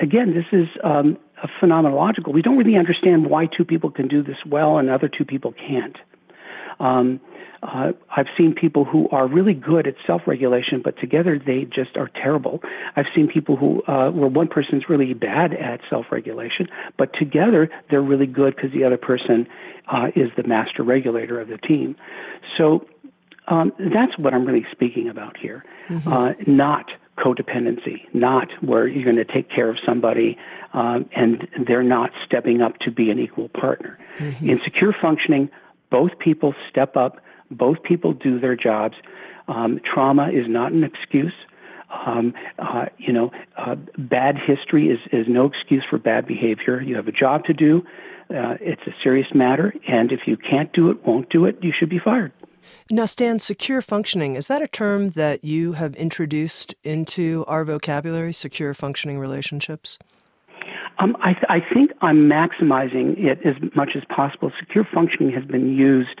again, this is um, phenomenological. We don't really understand why two people can do this well and other two people can't. Um, uh, I've seen people who are really good at self-regulation, but together they just are terrible. I've seen people who, uh, where one person's really bad at self-regulation, but together they're really good because the other person uh, is the master regulator of the team. So um, that's what I'm really speaking about here, mm-hmm. uh, not codependency, not where you're going to take care of somebody um, and they're not stepping up to be an equal partner. Mm-hmm. In secure functioning, both people step up, both people do their jobs. Um, trauma is not an excuse. Um, uh, you know, uh, bad history is, is no excuse for bad behavior. You have a job to do. Uh, it's a serious matter, and if you can't do it, won't do it, you should be fired. Now, Stan, secure functioning, is that a term that you have introduced into our vocabulary, secure functioning relationships? Um, I, th- I, think I'm maximizing it as much as possible. Secure functioning has been used.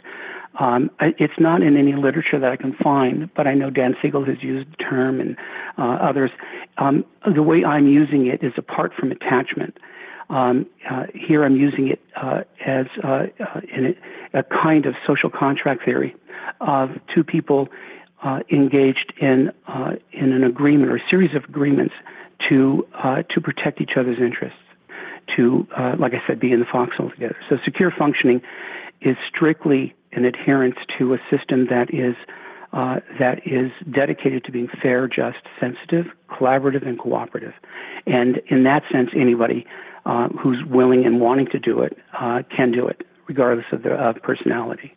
Um, it's not in any literature that I can find, but I know Dan Siegel has used the term and uh, others. Um, the way I'm using it is apart from attachment. Um, uh, here I'm using it uh, as uh, uh in a, a, kind of social contract theory of two people uh, engaged in uh, in an agreement or a series of agreements to to protect each other's interests, to like I said, be in the foxhole together. So secure functioning is strictly an adherence to a system that is uh, that is dedicated to being fair, just, sensitive, collaborative, and cooperative. And in that sense, anybody uh, who's willing and wanting to do it uh, can do it, regardless of their uh, personality.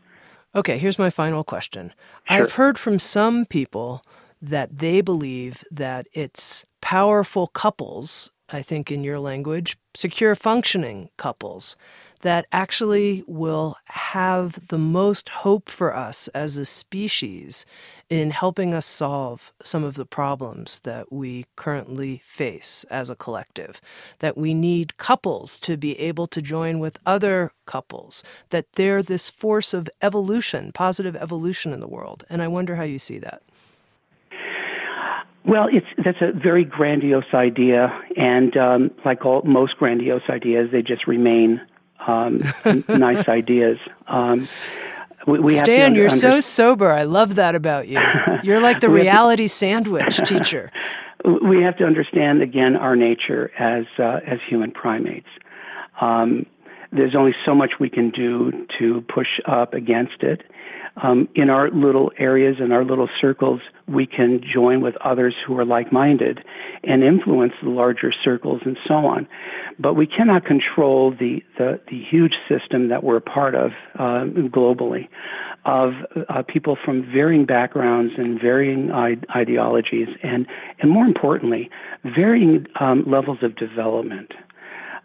Okay, here's my final question. Sure. I've heard from some people that they believe that it's powerful couples, I think in your language, secure functioning couples, that actually will have the most hope for us as a species in helping us solve some of the problems that we currently face as a collective. That we need couples to be able to join with other couples, that they're this force of evolution, positive evolution in the world. And I wonder how you see that. Well, it's that's a very grandiose idea, and um, like all most grandiose ideas, they just remain um, nice ideas. Um, we, we Stan, under, you're under... so sober. I love that about you. You're like the reality to... sandwich teacher. we have to understand again our nature as uh, as human primates. Um, there's only so much we can do to push up against it, um, in our little areas and our little circles, we can join with others who are like minded and influence the larger circles and so on. But we cannot control the, the, the huge system that we're a part of uh, globally of uh, people from varying backgrounds and varying ideologies and, and more importantly, varying um, levels of development.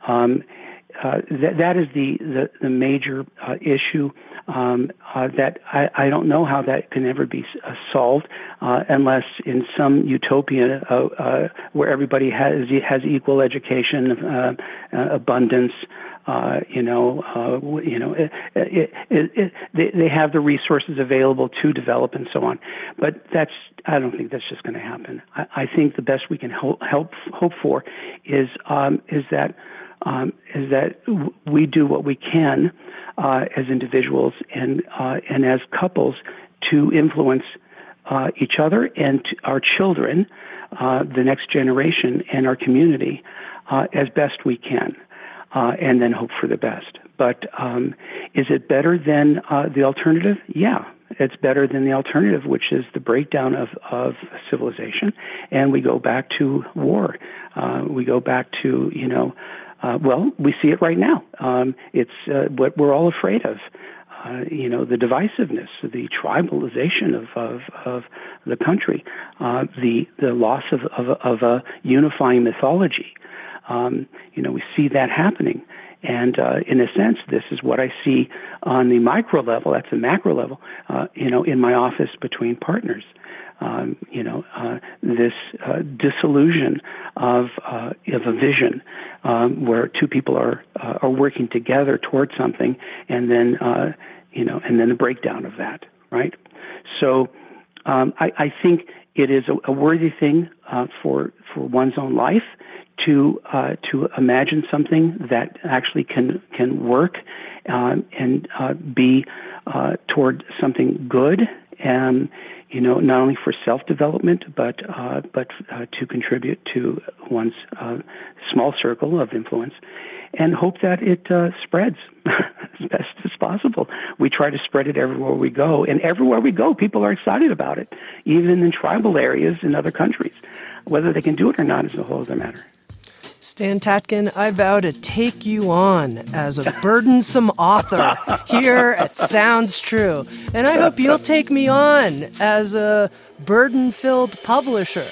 Um, uh, that, that is the, the, the major uh, issue um, uh, that I, I, don't know how that can ever be uh, solved uh, unless in some utopia uh, uh, where everybody has has equal education, uh, abundance. you know, you know, it, it, it, they, they have the resources available to develop and so on. But that's I don't think that's just going to happen. I, I, think the best we can help help hope for is um, is that um, is that we do what we can uh, as individuals and uh, and as couples to influence uh, each other and our children, uh, the next generation, and our community uh, as best we can, uh, and then hope for the best. But um, is it better than the alternative? Yeah, it's better than the alternative, which is the breakdown of, of civilization, and we go back to war. Uh, we go back to you know uh, well, we see it right now. Um, it's uh, what we're all afraid of. Uh, you know, the divisiveness, the tribalization of, of, of the country, uh, the, the loss of, of, of a unifying mythology. Um, you know, we see that happening. And uh, in a sense, this is what I see on the micro level, that's the macro level, uh, you know, in my office between partners um, you know, uh, this uh, disillusion of uh, of a vision um, where two people are uh, are working together towards something, and then uh, you know, and then the breakdown of that, right? So, um, I, I, think it is a, a worthy thing uh, for for one's own life to to imagine something that actually can can work um, and be toward something good. And you know, not only for self-development, but uh, but uh, to contribute to one's uh, small circle of influence, and hope that it uh, spreads as best as possible. We try to spread it everywhere we go, and everywhere we go, people are excited about it, even in tribal areas in other countries. Whether they can do it or not is a whole other matter. Stan Tatkin, I vow to take you on as a burdensome author here at Sounds True. And I hope you'll take me on as a burden filled publisher.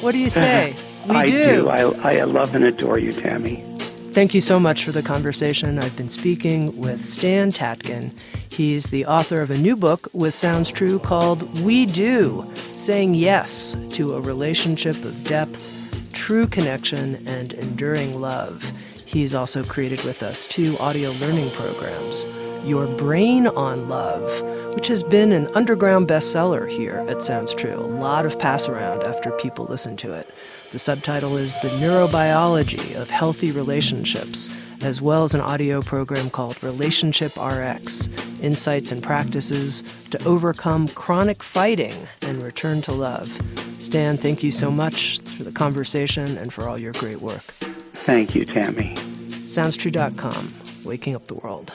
What do you say? We I do. do. I, I love and adore you, Tami. Thank you so much for the conversation. I've been speaking with Stan Tatkin. He's the author of a new book with Sounds True called We Do Saying Yes to a Relationship of Depth true connection and enduring love. He's also created with us two audio learning programs Your Brain on Love, which has been an underground bestseller here at Sounds True. A lot of pass around after people listen to it. The subtitle is The Neurobiology of Healthy Relationships, as well as an audio program called Relationship RX Insights and Practices to Overcome Chronic Fighting and Return to Love. Stan, thank you so much for the conversation and for all your great work. Thank you, Tami. SoundsTrue.com, waking up the world.